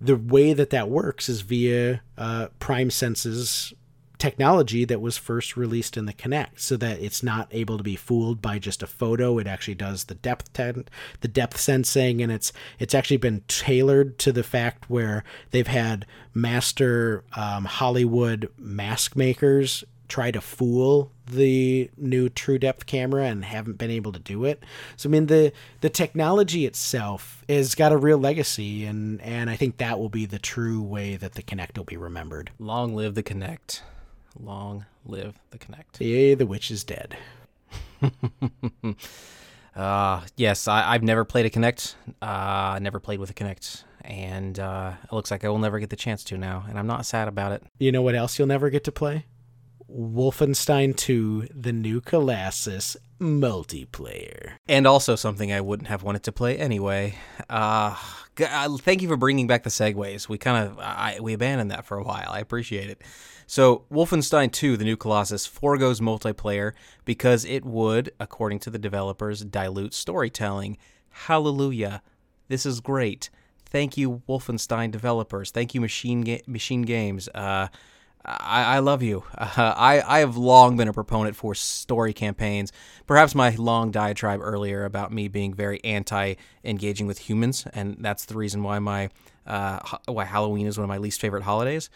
the way that that works is via uh, PrimeSense's technology that was first released in the Kinect, so that it's not able to be fooled by just a photo. It actually does the depth ten- the depth sensing, and it's it's actually been tailored to the fact where they've had master um, Hollywood mask makers try to fool the new true depth camera and haven't been able to do it. So I mean the the technology itself has got a real legacy and and I think that will be the true way that the Kinect will be remembered. Long live the Kinect. Long live the Kinect. Yay, the witch is dead. [LAUGHS] Uh, yes, I, I've never played a Kinect. Uh, never played with a Kinect. And uh, it looks like I will never get the chance to now. And I'm not sad about it. You know what else you'll never get to play? Wolfenstein 2: The New Colossus multiplayer. And also something I wouldn't have wanted to play anyway. Uh, g- uh, thank you for bringing back the segues. We kind of I, we abandoned that for a while. I appreciate it. So, Wolfenstein 2: The New Colossus foregoes multiplayer because it would, according to the developers, dilute storytelling. Hallelujah! This is great. Thank you, Wolfenstein developers. Thank you, Machine Ga- Machine Games. Uh, I, I love you. Uh, [LAUGHS] I, I have long been a proponent for story campaigns. Perhaps my long diatribe earlier about me being very anti engaging with humans, and that's the reason why my uh, why Halloween is one of my least favorite holidays.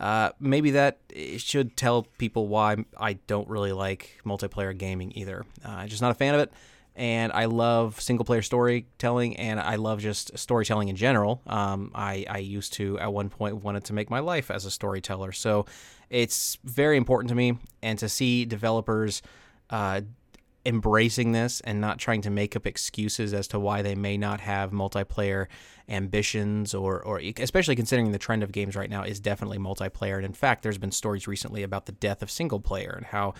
Uh, maybe that should tell people why I don't really like multiplayer gaming either. Uh, I'm just not a fan of it and I love single player storytelling, and I love just storytelling in general. Um, I, I used to, at one point, wanted to make my life as a storyteller. So it's very important to me, and to see developers uh, embracing this and not trying to make up excuses as to why they may not have multiplayer ambitions or or especially considering the trend of games right now is definitely multiplayer and in fact there's been stories recently about the death of single player and how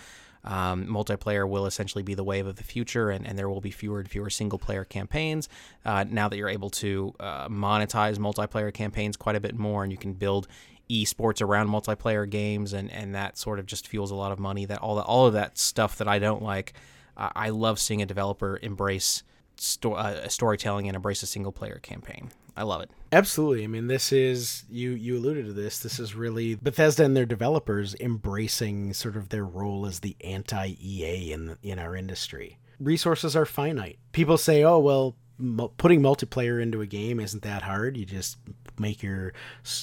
um, multiplayer will essentially be the wave of the future, and, and there will be fewer and fewer single player campaigns. Uh, now that you're able to uh, monetize multiplayer campaigns quite a bit more, and you can build esports around multiplayer games, and, and that sort of just fuels a lot of money. That all the, all of that stuff that I don't like, uh, I love seeing a developer embrace sto- uh, storytelling and embrace a single player campaign. I love it. Absolutely. I mean, this is you you alluded to this. This is really Bethesda and their developers embracing sort of their role as the anti EA in in our industry. Resources are finite. People say, "Oh, well, putting multiplayer into a game isn't that hard. You just make your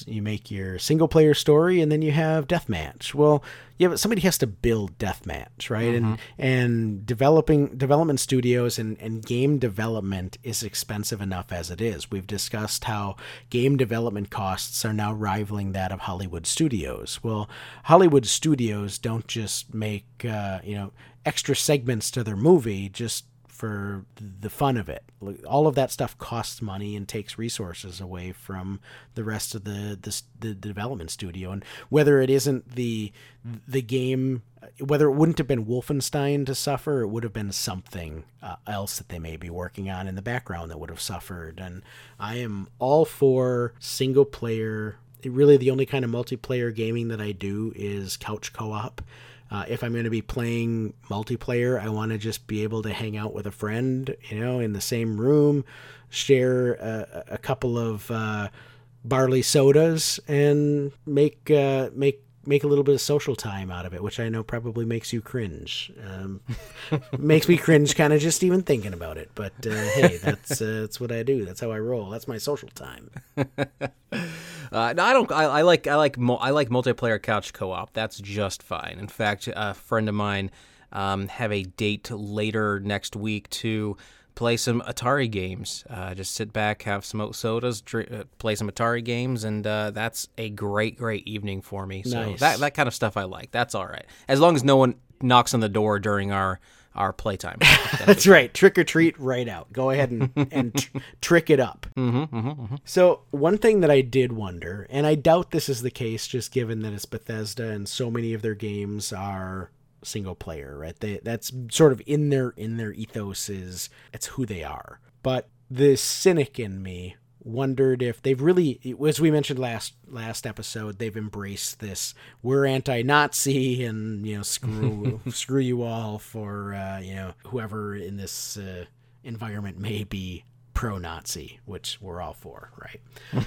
you make your single player story and then you have deathmatch. Well, yeah, but somebody has to build deathmatch, right? Mm-hmm. And and developing development studios and, and game development is expensive enough as it is. We've discussed how game development costs are now rivaling that of Hollywood studios. Well, Hollywood studios don't just make uh, you know extra segments to their movie just for the fun of it. All of that stuff costs money and takes resources away from the rest of the the, the development studio. And whether it isn't the the game, whether it wouldn't have been Wolfenstein to suffer, it would have been something uh, else that they may be working on in the background that would have suffered. And I am all for single player. Really, the only kind of multiplayer gaming that I do is couch co op uh, if I'm going to be playing multiplayer, I want to just be able to hang out with a friend, you know, in the same room, share a, a couple of uh, barley sodas, and make uh, make make a little bit of social time out of it, which I know probably makes you cringe. Um, [LAUGHS] makes me cringe, kind of just even thinking about it. But uh, hey, that's uh, that's what I do. That's how I roll. That's my social time. [LAUGHS] Uh, no, I don't. I, I like. I like. I like multiplayer couch co-op. That's just fine. In fact, a friend of mine um, have a date later next week to play some Atari games. Uh, just sit back, have some sodas, drink, uh, play some Atari games, and uh, that's a great, great evening for me. So nice. that that kind of stuff I like. That's all right, as long as no one knocks on the door during our our playtime. [LAUGHS] That's right. Trick or treat right out. Go ahead and, and tr- trick it up. Mm-hmm, mm-hmm, mm-hmm. So, one thing that I did wonder, and I doubt this is the case just given that it's Bethesda and so many of their games are single player, right? They, that's sort of in their in their ethos is it's who they are. But the cynic in me wondered if they've really as we mentioned last last episode they've embraced this we're anti-nazi and you know screw [LAUGHS] screw you all for uh, you know whoever in this uh, environment may be pro-nazi which we're all for right?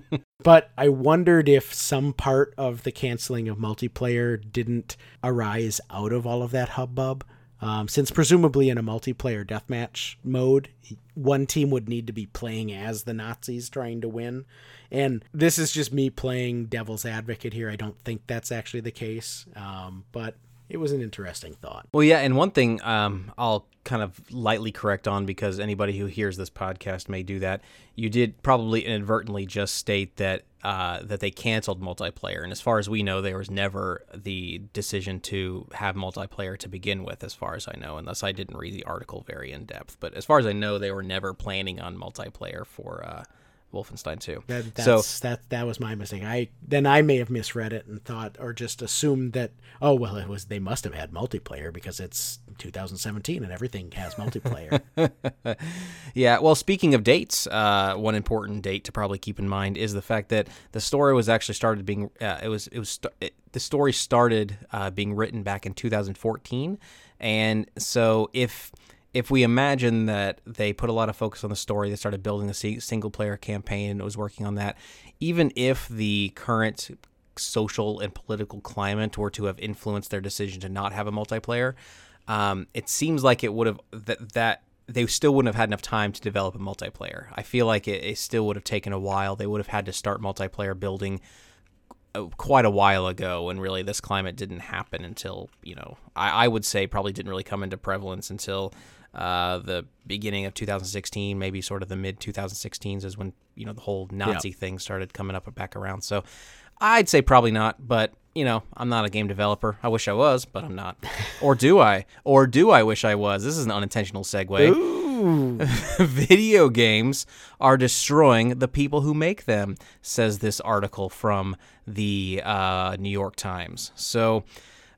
[LAUGHS] But i wondered if some part of the canceling of multiplayer didn't arise out of all of that hubbub um, since presumably in a multiplayer deathmatch mode, one team would need to be playing as the Nazis trying to win. And this is just me playing devil's advocate here. I don't think that's actually the case. Um, but it was an interesting thought. Well, yeah, and one thing um, I'll kind of lightly correct on because anybody who hears this podcast may do that. You did probably inadvertently just state that uh, that they canceled multiplayer, and as far as we know, there was never the decision to have multiplayer to begin with, as far as I know, unless I didn't read the article very in depth. But as far as I know, they were never planning on multiplayer for. Uh, Wolfenstein 2. That, so that that was my mistake. I then I may have misread it and thought or just assumed that oh well it was they must have had multiplayer because it's 2017 and everything has multiplayer. [LAUGHS] yeah. Well, speaking of dates, uh, one important date to probably keep in mind is the fact that the story was actually started being uh, it was it was it, the story started uh, being written back in 2014, and so if if we imagine that they put a lot of focus on the story, they started building a single player campaign and was working on that, even if the current social and political climate were to have influenced their decision to not have a multiplayer, um, it seems like it would have that that they still wouldn't have had enough time to develop a multiplayer. I feel like it, it still would have taken a while. They would have had to start multiplayer building uh, quite a while ago, and really this climate didn't happen until you know I, I would say probably didn't really come into prevalence until uh, the beginning of 2016, maybe sort of the mid 2016s is when you know the whole Nazi thing started coming up and back around. So I'd say probably not, but you know I'm not a game developer. I wish I was, but I'm not. [LAUGHS] or do I? Or do I wish I was? This is an unintentional segue. [LAUGHS] Video games are destroying the people who make them, says this article from the uh, New York Times. So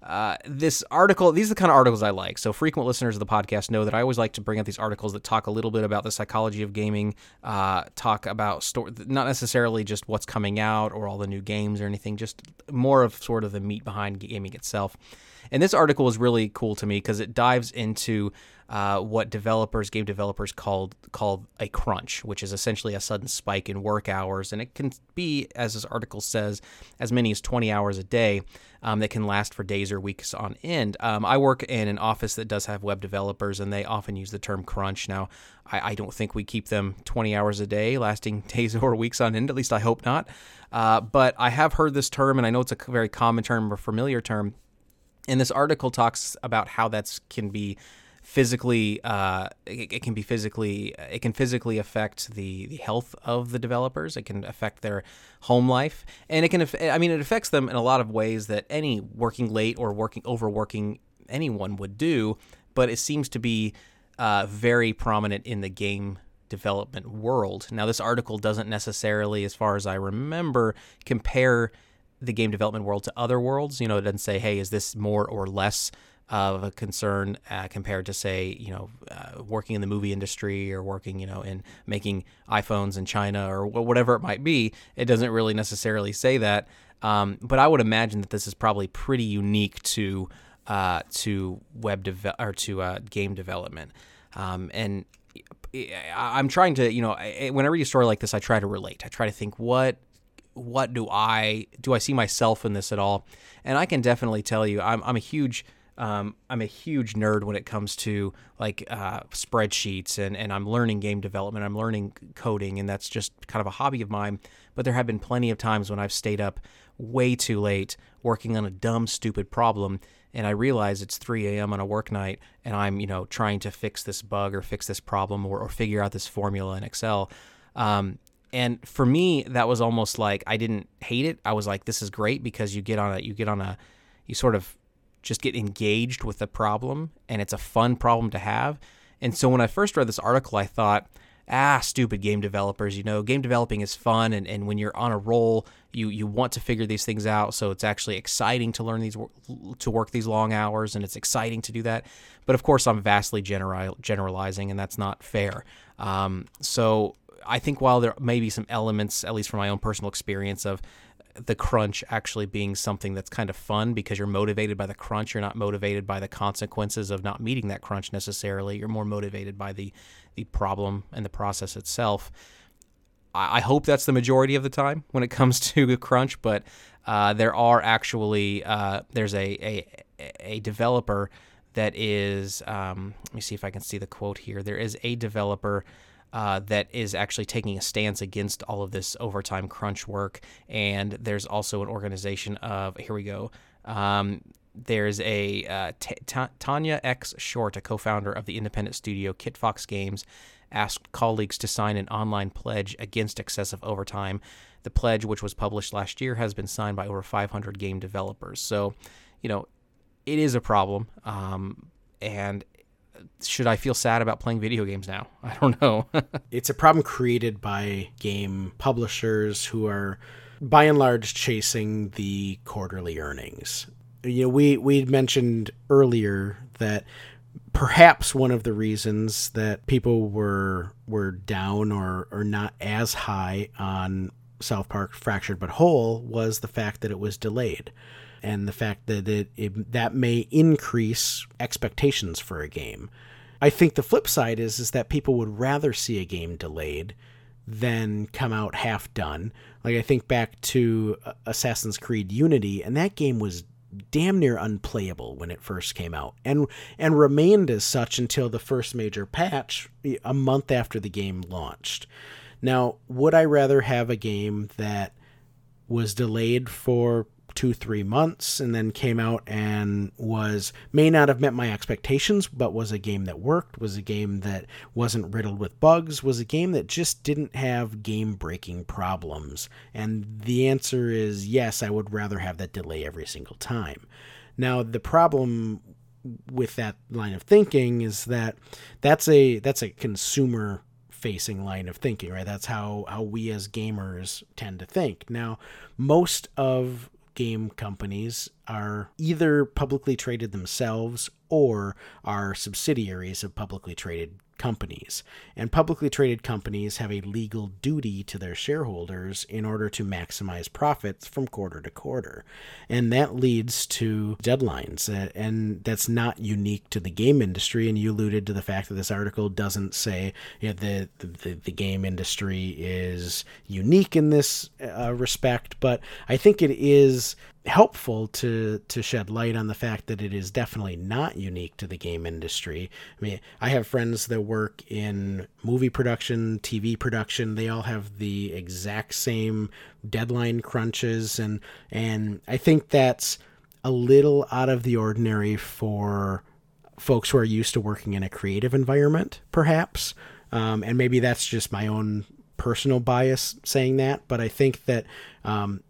uh, this article, these are the kind of articles I like. So, frequent listeners of the podcast know that I always like to bring up these articles that talk a little bit about the psychology of gaming, uh, talk about sto- not necessarily just what's coming out or all the new games or anything, just more of sort of the meat behind gaming itself. And this article is really cool to me because it dives into uh, what developers, game developers, called called a crunch, which is essentially a sudden spike in work hours, and it can be, as this article says, as many as 20 hours a day. Um, that can last for days or weeks on end. Um, I work in an office that does have web developers, and they often use the term crunch. Now, I, I don't think we keep them 20 hours a day, lasting [LAUGHS] days or weeks on end. At least I hope not. Uh, but I have heard this term, and I know it's a very common term or familiar term. And this article talks about how that can be physically uh, it, it, can be physically it can physically affect the, the health of the developers. It can affect their home life. And it can i mean it affects them in a lot of ways that any working late or working overworking anyone would do but it seems to be uh, very prominent in the game development world. Now this article doesn't necessarily as far as i remember compare the game development world to other worlds. You know it doesn't say hey is this more or less of a concern uh, compared to say you know uh, working in the movie industry or working you know in making iPhones in China or whatever it might be. It doesn't really necessarily say that, um, but I would imagine that this is probably pretty unique to uh, to web dev- or to uh, game development, um, and. I'm trying to, you know, when I read a story like this, I try to relate. I try to think what what do I do I see myself in this at all? And I can definitely tell you I'm I'm a huge um, I'm a huge nerd when it comes to like uh, spreadsheets and, and I'm learning game development. I'm learning coding, and that's just kind of a hobby of mine. But there have been plenty of times when I've stayed up way too late working on a dumb, stupid problem, and I realize it's 3 a.m. on a work night, and I'm you know trying to fix this bug or fix this problem or, or figure out this formula in Excel. Um, and for me, that was almost like I didn't hate it. I was like, this is great because you get on a you get on a you sort of just get engaged with the problem and it's a fun problem to have. And so when I first read this article, I thought, ah, stupid game developers, you know, game developing is fun and, and when you're on a roll, you you want to figure these things out. So it's actually exciting to learn these to work these long hours and it's exciting to do that. But of course, I'm vastly general, generalizing and that's not fair. Um, so I think while there may be some elements, at least from my own personal experience, of the crunch actually being something that's kind of fun because you're motivated by the crunch. You're not motivated by the consequences of not meeting that crunch necessarily. You're more motivated by the the problem and the process itself. I, I hope that's the majority of the time when it [LAUGHS] comes to the crunch, but uh, there are actually uh, there's a, a a developer that is um, let me see if I can see the quote here. There is a developer uh, that is actually taking a stance against all of this overtime crunch work. And there's also an organization of, here we go. Um, there's a uh, T- T- Tanya X Short, a co founder of the independent studio Kitfox Games, asked colleagues to sign an online pledge against excessive overtime. The pledge, which was published last year, has been signed by over 500 game developers. So, you know, it is a problem. Um, and should I feel sad about playing video games now? [LAUGHS] I don't know. [LAUGHS] it's a problem created by game publishers who are by and large chasing the quarterly earnings. You know, we we mentioned earlier that perhaps one of the reasons that people were were down or or not as high on South Park Fractured But Whole was the fact that it was delayed and the fact that it, it, that may increase expectations for a game. I think the flip side is is that people would rather see a game delayed than come out half done. Like I think back to uh, Assassin's Creed Unity, and that game was damn near unplayable when it first came out, and and remained as such until the first major patch a month after the game launched. Now, would I rather have a game that was delayed for two three months and then came out and was may not have met my expectations but was a game that worked was a game that wasn't riddled with bugs was a game that just didn't have game breaking problems. And the answer is yes i would rather have that delay every single time. Now the problem with that line of thinking is that that's a that's a consumer facing line of thinking right? That's how how we as gamers tend to think. Now most of game companies are either publicly traded themselves or are subsidiaries of publicly traded companies. And publicly traded companies have a legal duty to their shareholders in order to maximize profits from quarter to quarter. And that leads to deadlines. And that's not unique to the game industry. And you alluded to the fact that this article doesn't say you know, the, the, the game industry is unique in this uh, respect, but I think it is helpful to to shed light on the fact that it is definitely not unique to the game industry. I mean, I have friends that work in movie production, TV production. They all have the exact same deadline crunches and and I think that's a little out of the ordinary for folks who are used to working in a creative environment, perhaps. Um, and maybe that's just my own personal bias saying that, but I think that um,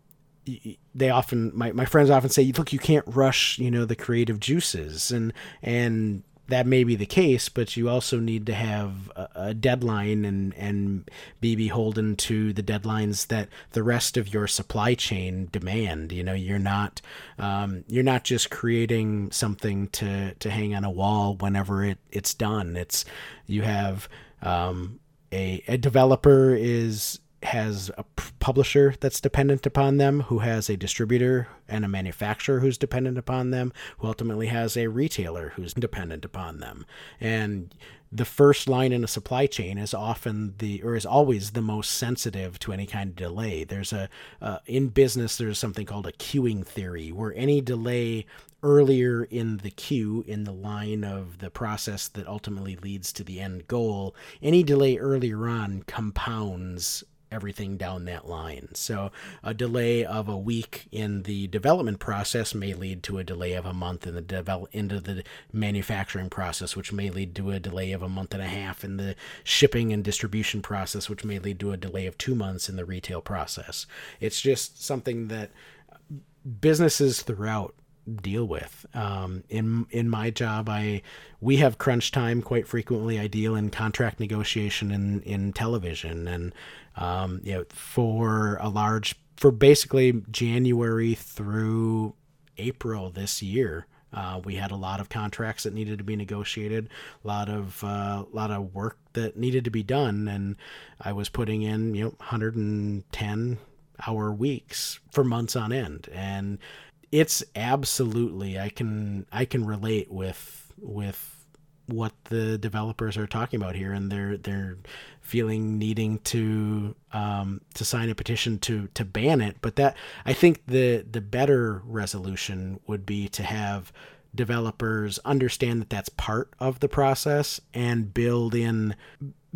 they often my, my friends often say look you can't rush you know the creative juices. And and that may be the case but you also need to have a, a, deadline and and be beholden to the deadlines that the rest of your supply chain demand. You know you're not um, you're not just creating something to to hang on a wall whenever it it's done. It's you have um, a, a developer is has a publisher that's dependent upon them, who has a distributor and a manufacturer who's dependent upon them, who ultimately has a retailer who's dependent upon them. And the first line in a supply chain is often the or is always the most sensitive to any kind of delay. There's a uh, in business there's something called a queuing theory where any delay earlier in the queue in the line of the process that ultimately leads to the end goal, any delay earlier on compounds everything down that line. So a delay of a week in the development process may lead to a delay of a month in the develop into the manufacturing process, which may lead to a delay of a month and a half in the shipping and distribution process, which may lead to a delay of two months in the retail process. It's just something that businesses throughout deal with. Um, in in my job, I we have crunch time quite frequently. I deal in contract negotiation in in television, and um, you know for a large for basically January through April this year. Uh, we had a lot of contracts that needed to be negotiated, a lot of uh, lot of work that needed to be done, and I was putting in you know 110 hour weeks for months on end, and it's absolutely I can I can relate with with what the developers are talking about here, and they're they're feeling needing to um, to sign a petition to to ban it. But that I think the the better resolution would be to have developers understand that that's part of the process and build in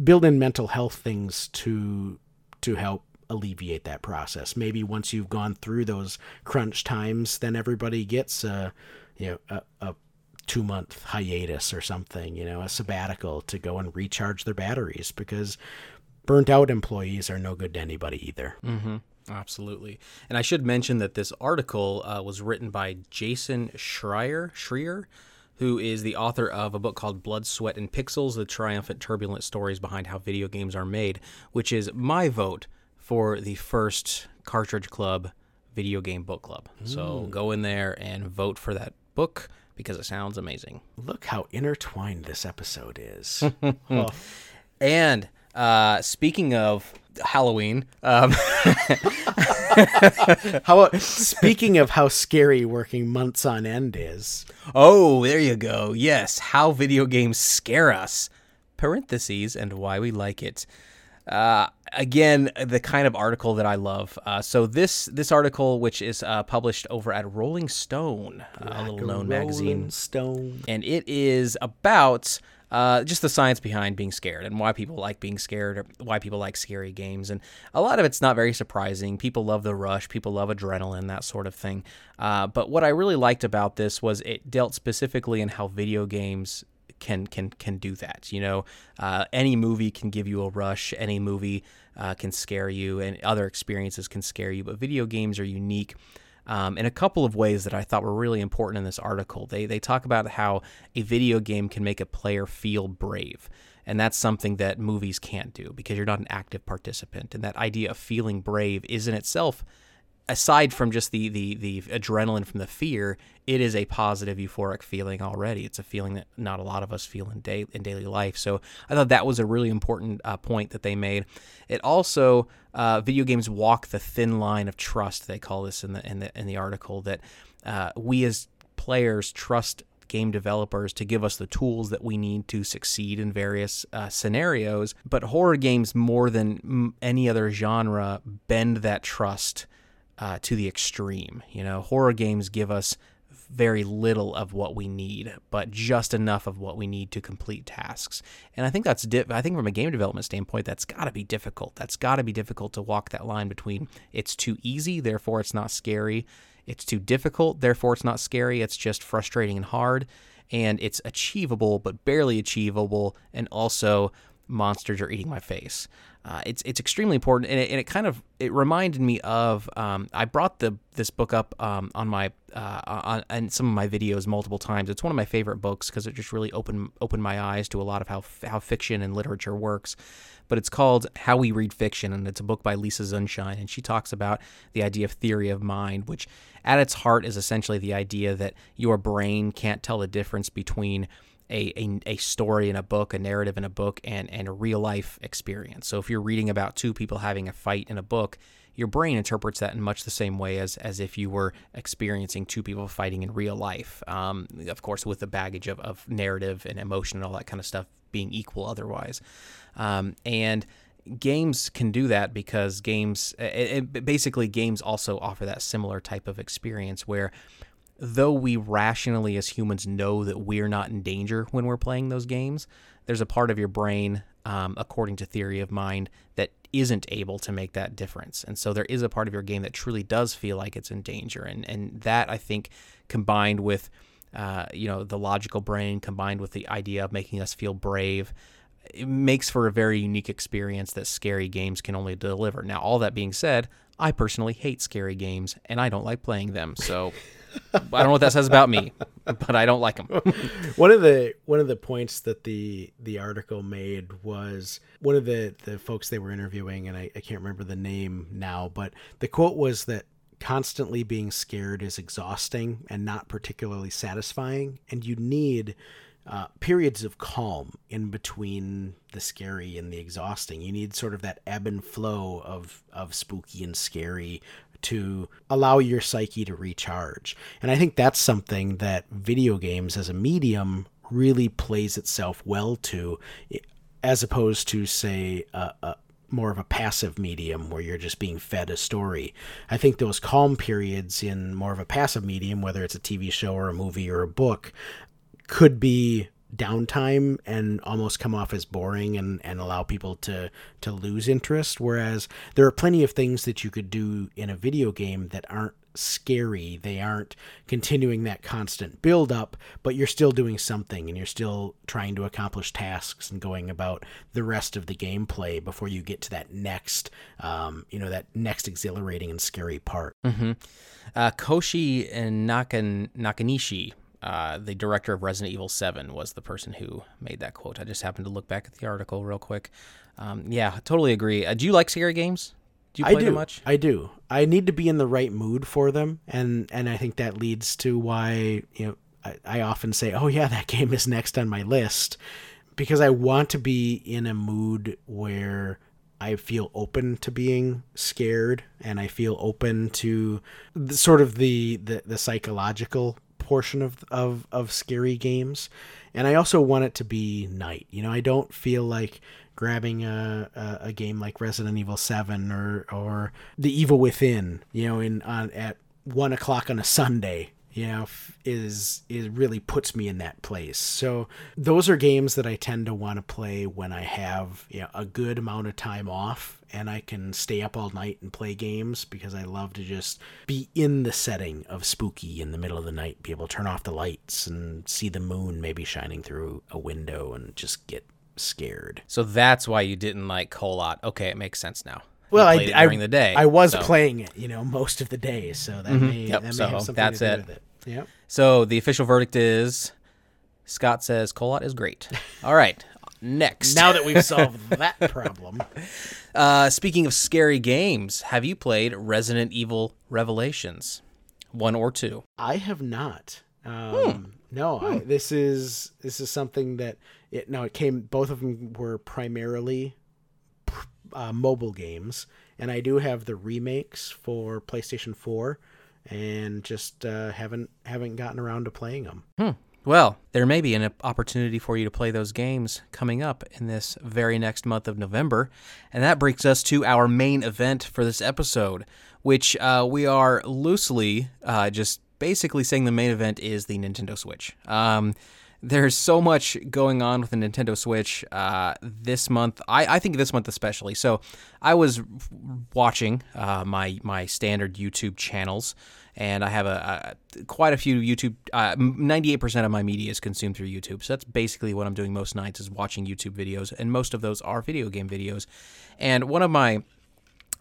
build in mental health things to to help alleviate that process. Maybe once you've gone through those crunch times, then everybody gets a you know a, a two month hiatus or something, you know, a sabbatical to go and recharge their batteries because burnt out employees are no good to anybody either. Mm-hmm. Absolutely. And I should mention that this article uh, was written by Jason Schreier, Schreier, who is the author of a book called Blood, Sweat, and Pixels The Triumphant, Turbulent Stories Behind How Video Games Are Made, which is my vote for the first Cartridge Club video game book club. So go in there and vote for that book because it sounds amazing. Look how intertwined this episode is. [LAUGHS] oh. And uh, speaking of Halloween, um, [LAUGHS] how about speaking of how scary working months on end is? Oh, there you go. Yes, how video games scare us. Parentheses and why we like it. Uh, again, the kind of article that I love. Uh, so this this article, which is uh, published over at Rolling Stone, like a little known magazine, Stone, and it is about. Uh, just the science behind being scared and why people like being scared or why people like scary games. And a lot of it's not very surprising. People love the rush, people love adrenaline, that sort of thing. Uh, but what I really liked about this was it dealt specifically in how video games can can can do that. You know, uh, any movie can give you a rush. Any movie uh, can scare you, and other experiences can scare you. But video games are unique. Um, in a couple of ways that I thought were really important in this article. They they talk about how a video game can make a player feel brave, and that's something that movies can't do because you're not an active participant. And that idea of feeling brave is in itself aside from just the, the the adrenaline from the fear, it is a positive euphoric feeling already. It's a feeling that not a lot of us feel in day in daily life. So I thought that was a really important uh, point that they made. It also uh, video games walk the thin line of trust. They call this in the in the in the article that uh, we as players trust game developers to give us the tools that we need to succeed in various uh, scenarios. But horror games, more than any other genre, bend that trust uh, to the extreme. You know, horror games give us very little of what we need, but just enough of what we need to complete tasks. And I think that's di- I think from a game development standpoint, that's got to be difficult. That's got to be difficult to walk that line between it's too easy, therefore it's not scary. It's too difficult, therefore it's not scary. It's just frustrating and hard, and it's achievable but barely achievable, and also monsters are eating my face. Uh, it's it's extremely important, and it, and it, kind of it reminded me of um, I brought the this book up um, on my uh, on, on, some of my videos multiple times. It's one of my favorite books because it just really opened opened my eyes to a lot of how how fiction and literature works. But it's called How We Read Fiction, and it's a book by Lisa Zunshine, and she talks about the idea of theory of mind, which at its heart is essentially the idea that your brain can't tell the difference between a, a, a, story in a book, a narrative in a book, and, and a real life experience. So if you're reading about two people having a fight in a book, your brain interprets that in much the same way as, as if you were experiencing two people fighting in real life. Um, of course, with the baggage of, of narrative and emotion and all that kind of stuff being equal otherwise. Um, and games can do that because games, it, it, basically, games also offer that similar type of experience where though we rationally as humans know that we're not in danger when we're playing those games, there's a part of your brain, um, according to theory of mind, that isn't able to make that difference. And so there is a part of your game that truly does feel like it's in danger. And, and that, I think, combined with, uh, you know, the logical brain, combined with the idea of making us feel brave, it makes for a very unique experience that scary games can only deliver. Now, all that being said, I personally hate scary games and I don't like playing them. So I don't know what that says about me, but I don't like them. [LAUGHS] one of the one of the points that the the article made was one of the the folks they were interviewing, and I, I can't remember the name now, but the quote was that constantly being scared is exhausting and not particularly satisfying, and you need uh, periods of calm in between the scary and the exhausting. You need sort of that ebb and flow of of spooky and scary to allow your psyche to recharge. And I think that's something that video games as a medium really plays itself well to, as opposed to, say, a, a more of a passive medium where you're just being fed a story. I think those calm periods in more of a passive medium, whether it's a TV show or a movie or a book, could be downtime and almost come off as boring and, and allow people to to lose interest whereas there are plenty of things that you could do in a video game that aren't scary. They aren't continuing that constant build up but you're still doing something and you're still trying to accomplish tasks and going about the rest of the gameplay before you get to that next um, you know that next exhilarating and scary part. Mm-hmm. uh, koshi and Nakan, nakanishi uh, the director of Resident Evil 7 was the person who made that quote. I just happened to look back at the article real quick. Um, yeah, totally agree. Uh, do you like scary games? Do you play I do. them much? I do. I need to be in the right mood for them, and and I think that leads to why you know I, I often say, "Oh yeah, that [LAUGHS] game is next on my list," because I want to be in a mood where I feel open to being scared, and I feel open to the, sort of the, the the psychological portion of of of scary games, and I also want it to be night. You know, I don't feel like grabbing a, a, a game like Resident Evil Seven or or The Evil Within. You know, in on at one o'clock on a Sunday you know is is really puts me in that place so those are games that i tend to want to play when i have you know, a good amount of time off and i can stay up all night and play games because i love to just be in the setting of spooky in the middle of the night be able to turn off the lights and see the moon maybe shining through a window and just get scared so that's why you didn't like Kholat. okay it makes sense now well, I, during I, the day. I was so. playing it, you know, most of the day, so that mm-hmm. may yep. that may so have something that's to do it. with it. Yep. So the official verdict is Scott says Kholat is great. [LAUGHS] All right. Next. Now that we've solved that [LAUGHS] problem. Uh, speaking of scary games, have you played Resident Evil Revelations, one or two? I have not. Um, No, I, this is this is something that it no it came. Both of them were primarily uh, mobile games, and I do have the remakes for PlayStation Four, and just uh, haven't haven't gotten around to playing them. Well, there may be an opportunity for you to play those games coming up in this very next month of November. And that brings us to our main event for this episode, which uh, we are loosely uh, just basically saying the main event is the Nintendo Switch. Um, there's so much going on with the Nintendo Switch uh, this month. I, I think this month especially. So I was watching uh, my my standard YouTube channels, and I have a, a quite a few YouTube. Ninety eight percent of my media is consumed through YouTube. So that's basically what I'm doing most nights is watching YouTube videos, and most of those are video game videos. And one of my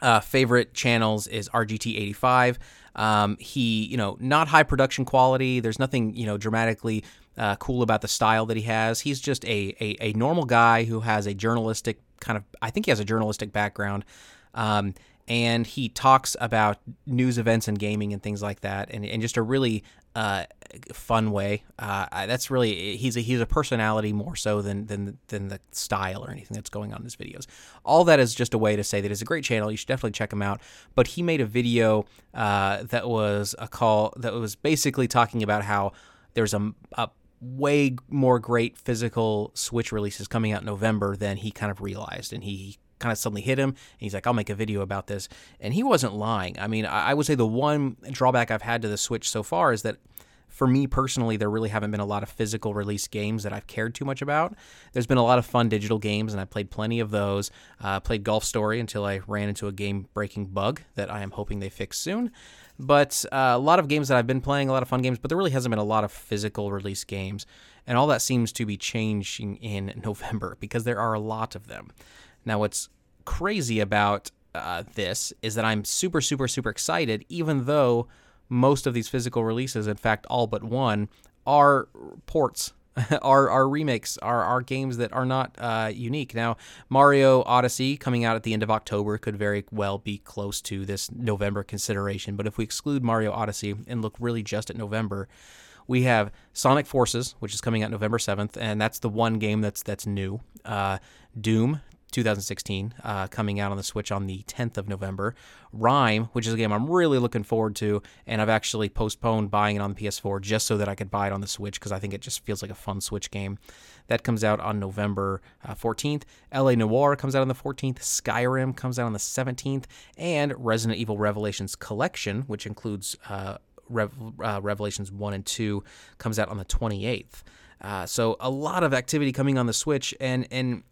uh, favorite channels is RGT85. Um, he, you know, not high production quality. There's nothing, you know, dramatically uh, cool about the style that he has. He's just a, a, a normal guy who has a journalistic kind of, I think he has a journalistic background. Um, and he talks about news events and gaming and things like that, and, and just a really uh, fun way. Uh, that's really he's a he's a personality more so than than than the style or anything that's going on in his videos. All that is just a way to say that it's a great channel. You should definitely check him out. But he made a video uh, that was a call that was basically talking about how there's a, a way more great physical Switch releases coming out in November than he kind of realized, and he kind of suddenly hit him. And he's like, I'll make a video about this. And he wasn't lying. I mean, I, would say the one drawback I've had to the Switch so far is that for me personally, there really haven't been a lot of physical release games that I've cared too much about. There's been a lot of fun digital games, and I played plenty of those. Uh, played Golf Story until I ran into a game breaking bug that I am hoping they fix soon. But uh, a lot of games that I've been playing, a lot of fun games, but there really hasn't been a lot of physical release games. And all that seems to be changing in [LAUGHS] November because there are a lot of them. Now, what's crazy about uh, this is that I'm super, super, super excited, even though most of these physical releases, in fact, all but one, are ports. [LAUGHS] are, are remakes, are, are games that are not uh, unique. Now, Mario Odyssey coming out at the end of October could very well be close to this November consideration. But if we exclude Mario Odyssey and look really just at November, we have Sonic Forces, which is coming out November 7th, and that's the one game that's that's new. Uh, Doom 2016, uh, coming out on the Switch on the 10th of November. RiME, which is a game I'm really looking forward to, and I've actually postponed buying it on the PS4 just so that I could buy it on the Switch because I think it just feels like a fun Switch game. That comes out on November uh, 14th. LA Noire comes out on the 14th. Skyrim comes out on the 17th. And Resident Evil Revelations Collection, which includes uh, Rev- uh, Revelations 1 and 2, comes out on the 28th. Uh, so a lot of activity coming on the Switch, and and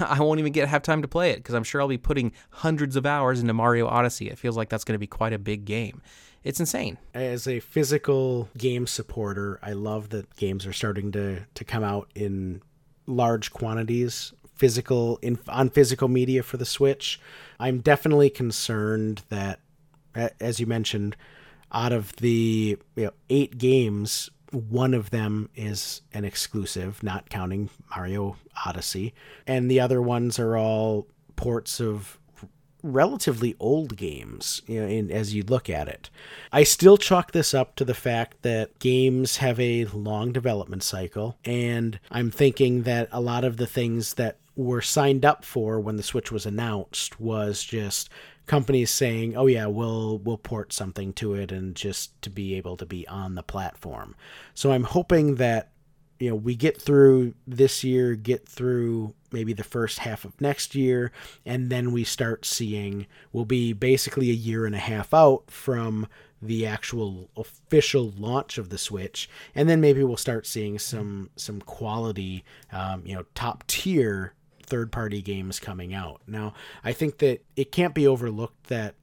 I won't even get have time to play it because I'm sure I'll be putting hundreds of hours into Mario Odyssey. It feels like that's going to be quite a big game. It's insane. As a physical game supporter, I love that games are starting to to come out in large quantities, physical in on physical media for the Switch. I'm definitely concerned that, as you mentioned, out of the you know, eight games, one of them is an exclusive, not counting Mario Odyssey, and the other ones are all ports of relatively old games you know, in, as you look at it. I still chalk this up to the fact that games have a long development cycle, and I'm thinking that a lot of the things that were signed up for when the Switch was announced was just companies saying, "Oh yeah, we'll we'll port something to it and just to be able to be on the platform." So I'm hoping that you know we get through this year, get through maybe the first half of next year, and then we start seeing we'll be basically a year and a half out from the actual official launch of the Switch, and then maybe we'll start seeing some some quality, um, you know, top tier third party games coming out. Now, I think that it can't be overlooked that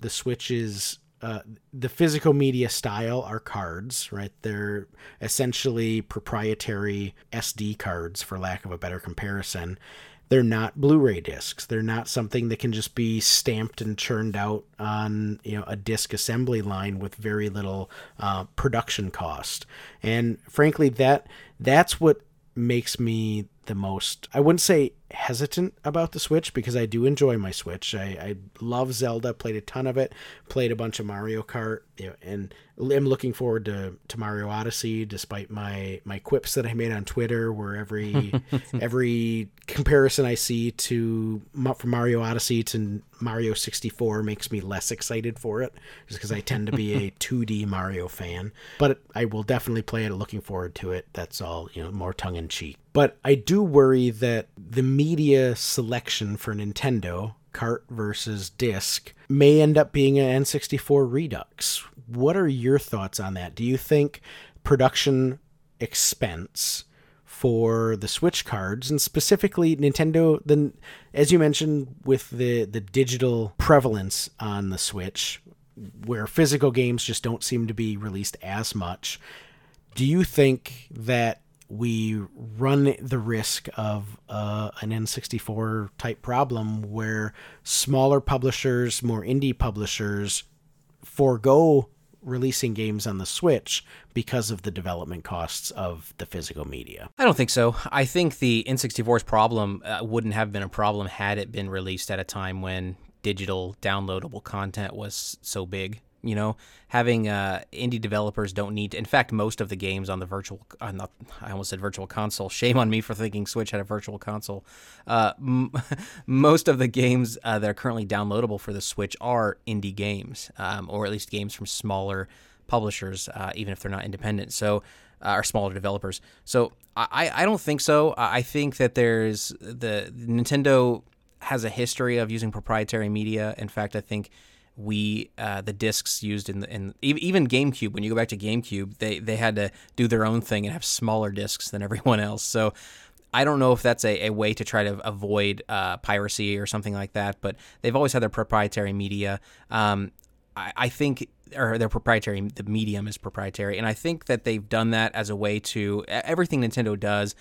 the Switch is uh, the physical media style are cards, right? They're essentially proprietary SD cards, for lack of a better comparison. They're not Blu-ray discs. They're not something that can just be stamped and churned out on you know a disc assembly line with very little uh, production cost. And frankly, that that's what makes me the most I wouldn't say hesitant about the Switch because I do enjoy my Switch. I, I love Zelda, played a ton of it, played a bunch of Mario Kart, you know, and I'm looking forward to, to Mario Odyssey despite my, my quips that I made on Twitter where every [LAUGHS] every comparison I see to from Mario Odyssey to Mario 64 makes me less excited for it just because I tend to be a [LAUGHS] 2D Mario fan. But I will definitely play it, looking forward to it. That's all, you know, more tongue in cheek. But I do worry that the media selection for Nintendo, cart versus disc, may end up being an N64 Redux. What are your thoughts on that? Do you think production expense for the Switch cards and specifically Nintendo then as you mentioned with the the digital prevalence on the Switch where physical games just don't seem to be released as much do you think that we run the risk of uh, an N64 type problem where smaller publishers, more indie publishers, forego releasing games on the Switch because of the development costs of the physical media. I don't think so. I think the N64's problem uh, wouldn't have been a problem had it been released at a time when digital downloadable content was so big. You know, having uh, indie developers don't need. To, in fact, most of the games on the virtual, uh, not, I almost said virtual console. [LAUGHS] Shame on me for thinking Switch had a virtual console. Uh, m- [LAUGHS] most of the games uh, that are currently downloadable for the Switch are indie games, um, or at least games from smaller publishers, uh, even if they're not independent. So, uh, or smaller developers. So, I, I don't think so. I think that there's the Nintendo has a history of using proprietary media. In fact, I think we uh, the discs used in the in even GameCube. When you go back to GameCube, they they had to do their own thing and have smaller discs than [LAUGHS] everyone else. So I don't know if that's a, a way to try to avoid uh, piracy or something like that. But they've always had their proprietary media. Um, I, I think or their proprietary the medium is proprietary and i think that they've done that as a way to everything nintendo does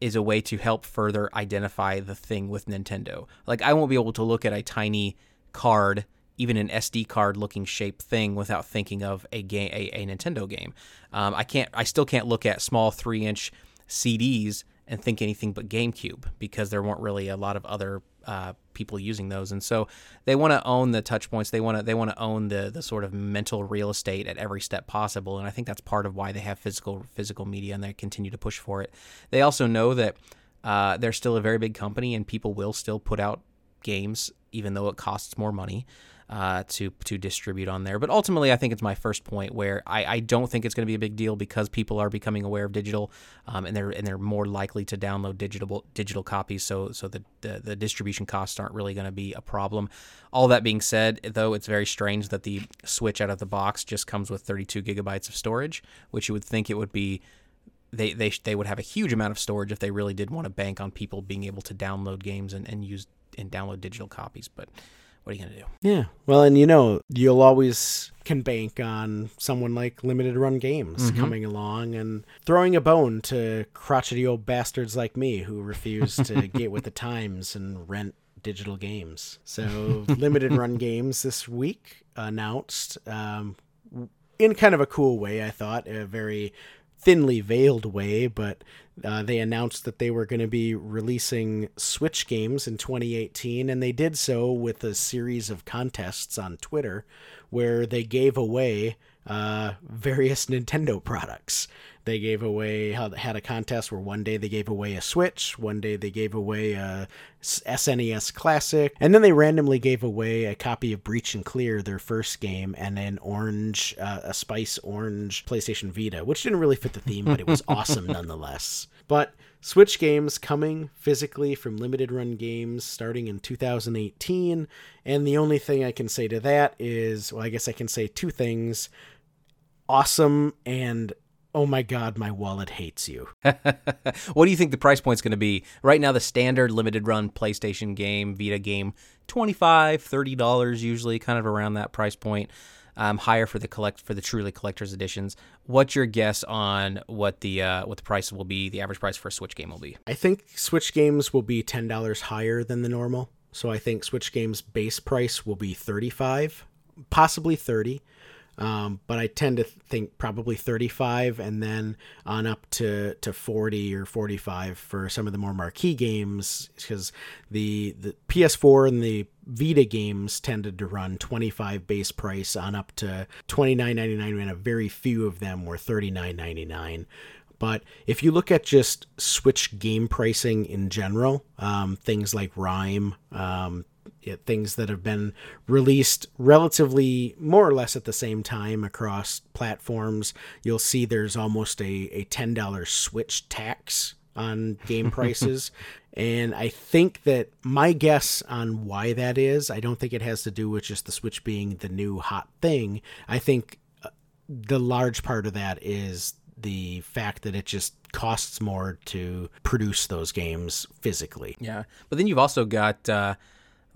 is a way to help further identify the thing with nintendo like i won't be able to look at a tiny card even an SD card looking shape thing without thinking of a game, a, a Nintendo game. Um, I can't, I still can't look at small three inch CDs and think anything but GameCube because there weren't really a lot of other uh, people using those, and so they want to own the touch points. They want to they want to own the the sort of mental real estate at every step possible, and I think that's part of why they have physical physical media and they continue to push for it. They also know that uh, they're still a very big company, and people will still put out games even though it costs more money uh, to to distribute on there. But ultimately, I think it's my first point where I, I don't think it's going to be a big deal because people are becoming aware of digital, um, and they're and they're more likely to download digital digital copies. So so the the, the distribution costs aren't really going to be a problem. All that being said, though, it's very strange that the Switch out of the box just comes with 32 gigabytes of storage, which you would think it would be they they they would have a huge amount of storage if they really did want to bank on people being able to download games and, and use and download digital copies. But what are you going to do? Yeah. Well, and you know, you'll always can bank on someone like Limited Run Games mm-hmm. coming along and throwing a bone to crotchety old bastards like me who refuse to [LAUGHS] get with the times and rent digital games. So, Limited Run [LAUGHS] Games this week announced, um, in kind of a cool way, I thought, a very thinly veiled way, but uh, they announced that they were going to be releasing Switch games in 2018, and they did so with a series of contests on Twitter where they gave away uh, various [LAUGHS] Nintendo products. They gave away had a contest where one day they gave away a Switch, one day they gave away a SNES Classic, and then they randomly gave away a copy of Breach and Clear, their first game, and an orange, uh, a spice orange PlayStation Vita, which didn't really fit the theme, but it was [LAUGHS] awesome nonetheless. But Switch games coming physically from limited run games starting in 2018. And the only thing I can say to that is, well, I guess I can say two things awesome and oh my god, my wallet hates you. [LAUGHS] what do you think the price point's going to be? Right now, the standard limited run PlayStation game, Vita game, $25, $30 usually, kind of around that price point. Um, higher for the collect for the truly collector's editions. What's your guess on what the uh, what the price will be? The average price for a Switch game will be? I think Switch games will be ten dollars higher than the normal. So I think Switch games base price will be thirty five, possibly thirty. Um, but I tend to think probably 35 and then on up to, to 40 or 45 for some of the more marquee games because the, the PS4 and the Vita games tended to run 25 base price on up to 29.99 and a very few of them were 39.99 but if you look at just Switch game pricing in general, um, things like Rime, um, it, things that have been released relatively more or less at the same time across platforms, you'll see there's almost a, a $10 Switch tax on game prices. [LAUGHS] and I think that my guess on why that is, I don't think it has to do with just the Switch being the new hot thing. I think uh, the large part of that is the fact that it just costs more to produce those games physically. Yeah, but then you've also got uh,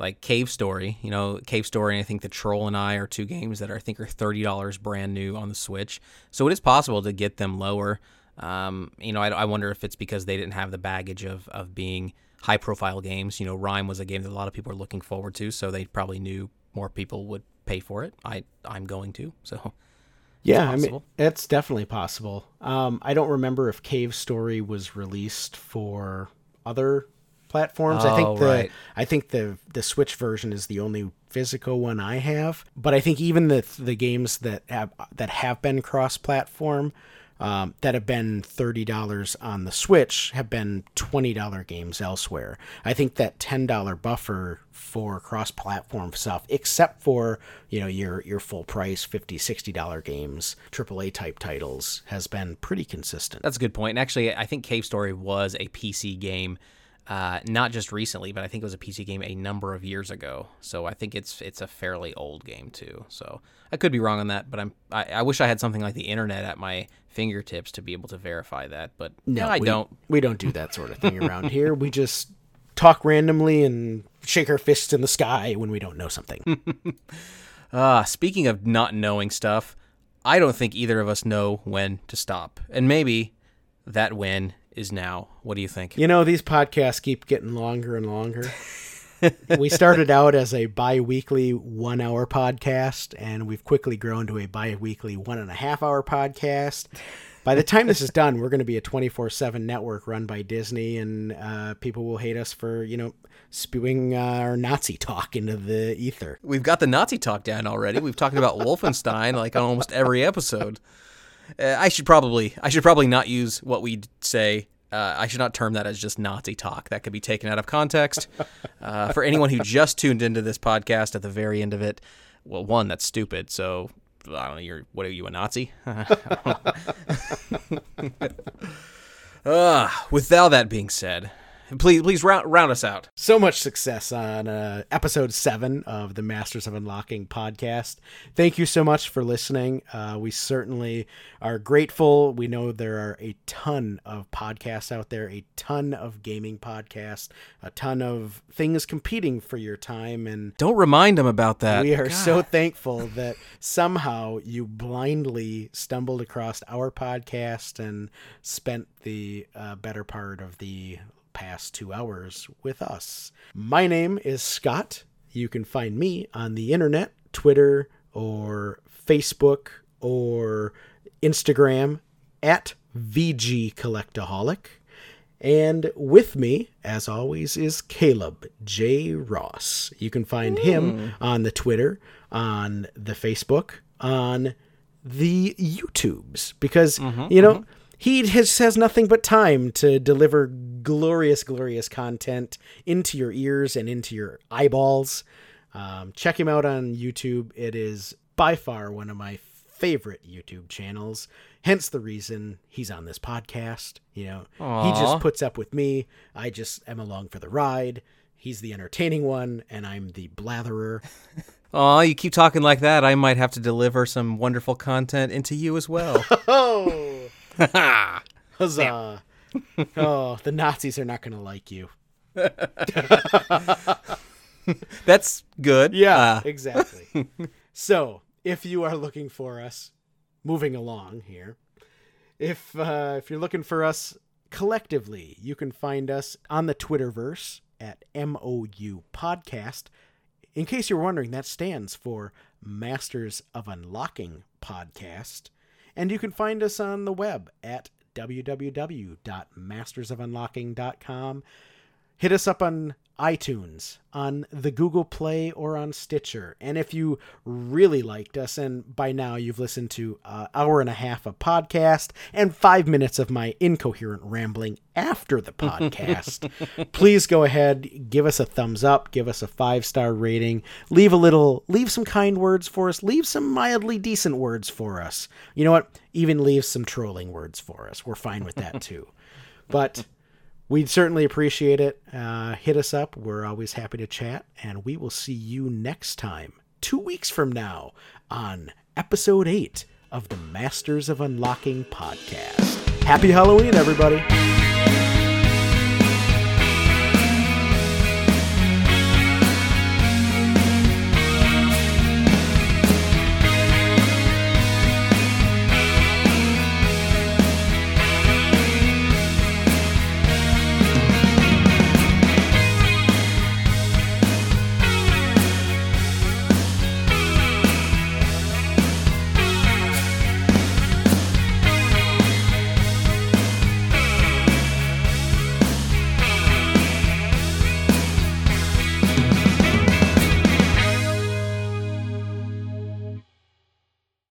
like Cave Story. You know, Cave Story. And I think the Troll and I are two games that are, I think are thirty dollars brand new on the Switch. So it is possible to get them lower. Um, you know, I, I wonder if it's because they didn't have the baggage of of being high profile games. You know, Rime was a game that a lot of people are looking forward to, so they probably knew more people would pay for it. I I'm going to so. [LAUGHS] Yeah, I mean, it's definitely possible. Um, I don't remember if Cave Story was released for other platforms. Oh, I think the right. I think the the Switch version is the only physical one I have. But I think even the the games that have that have been cross platform. Um, that have been thirty dollars on the Switch have been twenty dollar games elsewhere. I think that ten dollar buffer for cross-platform stuff, except for you know your your full price 50 60 dollar games, AAA type titles, has been pretty consistent. That's a good point. And actually, I think Cave Story was a PC game uh, not just recently, but I think it was a PC game a number of years ago. So I think it's it's a fairly old game too. So I could be wrong on that, but I'm I, I wish I had something like the internet at my fingertips to be able to verify that. But no, I we, don't. We don't do that sort of thing around here. We just talk randomly and shake our fists in the sky when we don't know something. uh, [LAUGHS] speaking of not knowing stuff, I don't think either of us know when to stop, and maybe that when is now. What do you think? You know, these podcasts keep getting longer and longer. [LAUGHS] we started out as a bi weekly one hour podcast, and we've quickly grown to a bi weekly one and a half hour podcast. By the time this is done, we're going to be a 24 7 network run by Disney, and uh, people will hate us for, you know, spewing uh, our Nazi talk into the ether. We've got the Nazi talk down already. We've talked about Wolfenstein like on almost every episode. Uh, I should probably I should probably not use what we say. Uh, I should not term that as just Nazi talk. That could be taken out of context. [LAUGHS] Uh, for anyone who just tuned into this podcast at the very end of it, well, one that's stupid. So I don't know. You're what are you a Nazi? [LAUGHS] [LAUGHS] uh, with all that being said, please please round round us out. So much success on uh, episode seven of the Masters of Unlocking podcast. Thank you so much for listening. Uh, we certainly are grateful. We know there are a ton of podcasts out there, a ton of gaming podcasts, a ton of things competing for your time, and Don't remind them about that. we are God. so thankful that somehow you blindly stumbled across our podcast and spent the uh, better part of the past two hours with us. My name is Scott. You can find me on the internet, Twitter or Facebook or Instagram at VG Collectaholic. And with me, as always, is Caleb J. Ross. You can find him hmm. on the Twitter, on the Facebook, on the YouTubes, because, mm-hmm, you know, mm-hmm. He has, has nothing but time to deliver glorious, glorious content into your ears and into your eyeballs. Um, check him out on YouTube. It is by far one of my favorite YouTube channels. Hence the reason he's on this podcast. You know, he just puts up with me. I just am along for the ride. He's the entertaining one, and I'm the blatherer. [LAUGHS] Aw, you keep talking like that, I might have to deliver some wonderful content into you as well. [LAUGHS] [LAUGHS] Huzzah! [LAUGHS] oh, the Nazis are not going to like you. [LAUGHS] That's good. Yeah, Uh, exactly. so, if you are looking for us, moving along here, if uh, if you're looking for us collectively, you can find us on the Twitterverse at MOU Podcast. In case you're wondering, that stands for Masters of Unlocking Podcast. And you can find us on the web at www.mastersofunlocking.com. Hit us up on iTunes, on the Google Play, or on Stitcher. And if you really liked us, and by now you've listened to an hour and a half of podcast and five minutes of my incoherent rambling after the podcast, [LAUGHS] please go ahead, give us a thumbs up, give us a five star rating, leave a little, leave some kind words for us, leave some mildly decent words for us. You know what? Even leave some trolling words for us. We're fine with that too. [LAUGHS] But We'd certainly appreciate it. Uh, hit us up. We're always happy to chat. And we will see you next time, two weeks from now, on episode eight of the Masters of Unlocking podcast. Happy Halloween, everybody.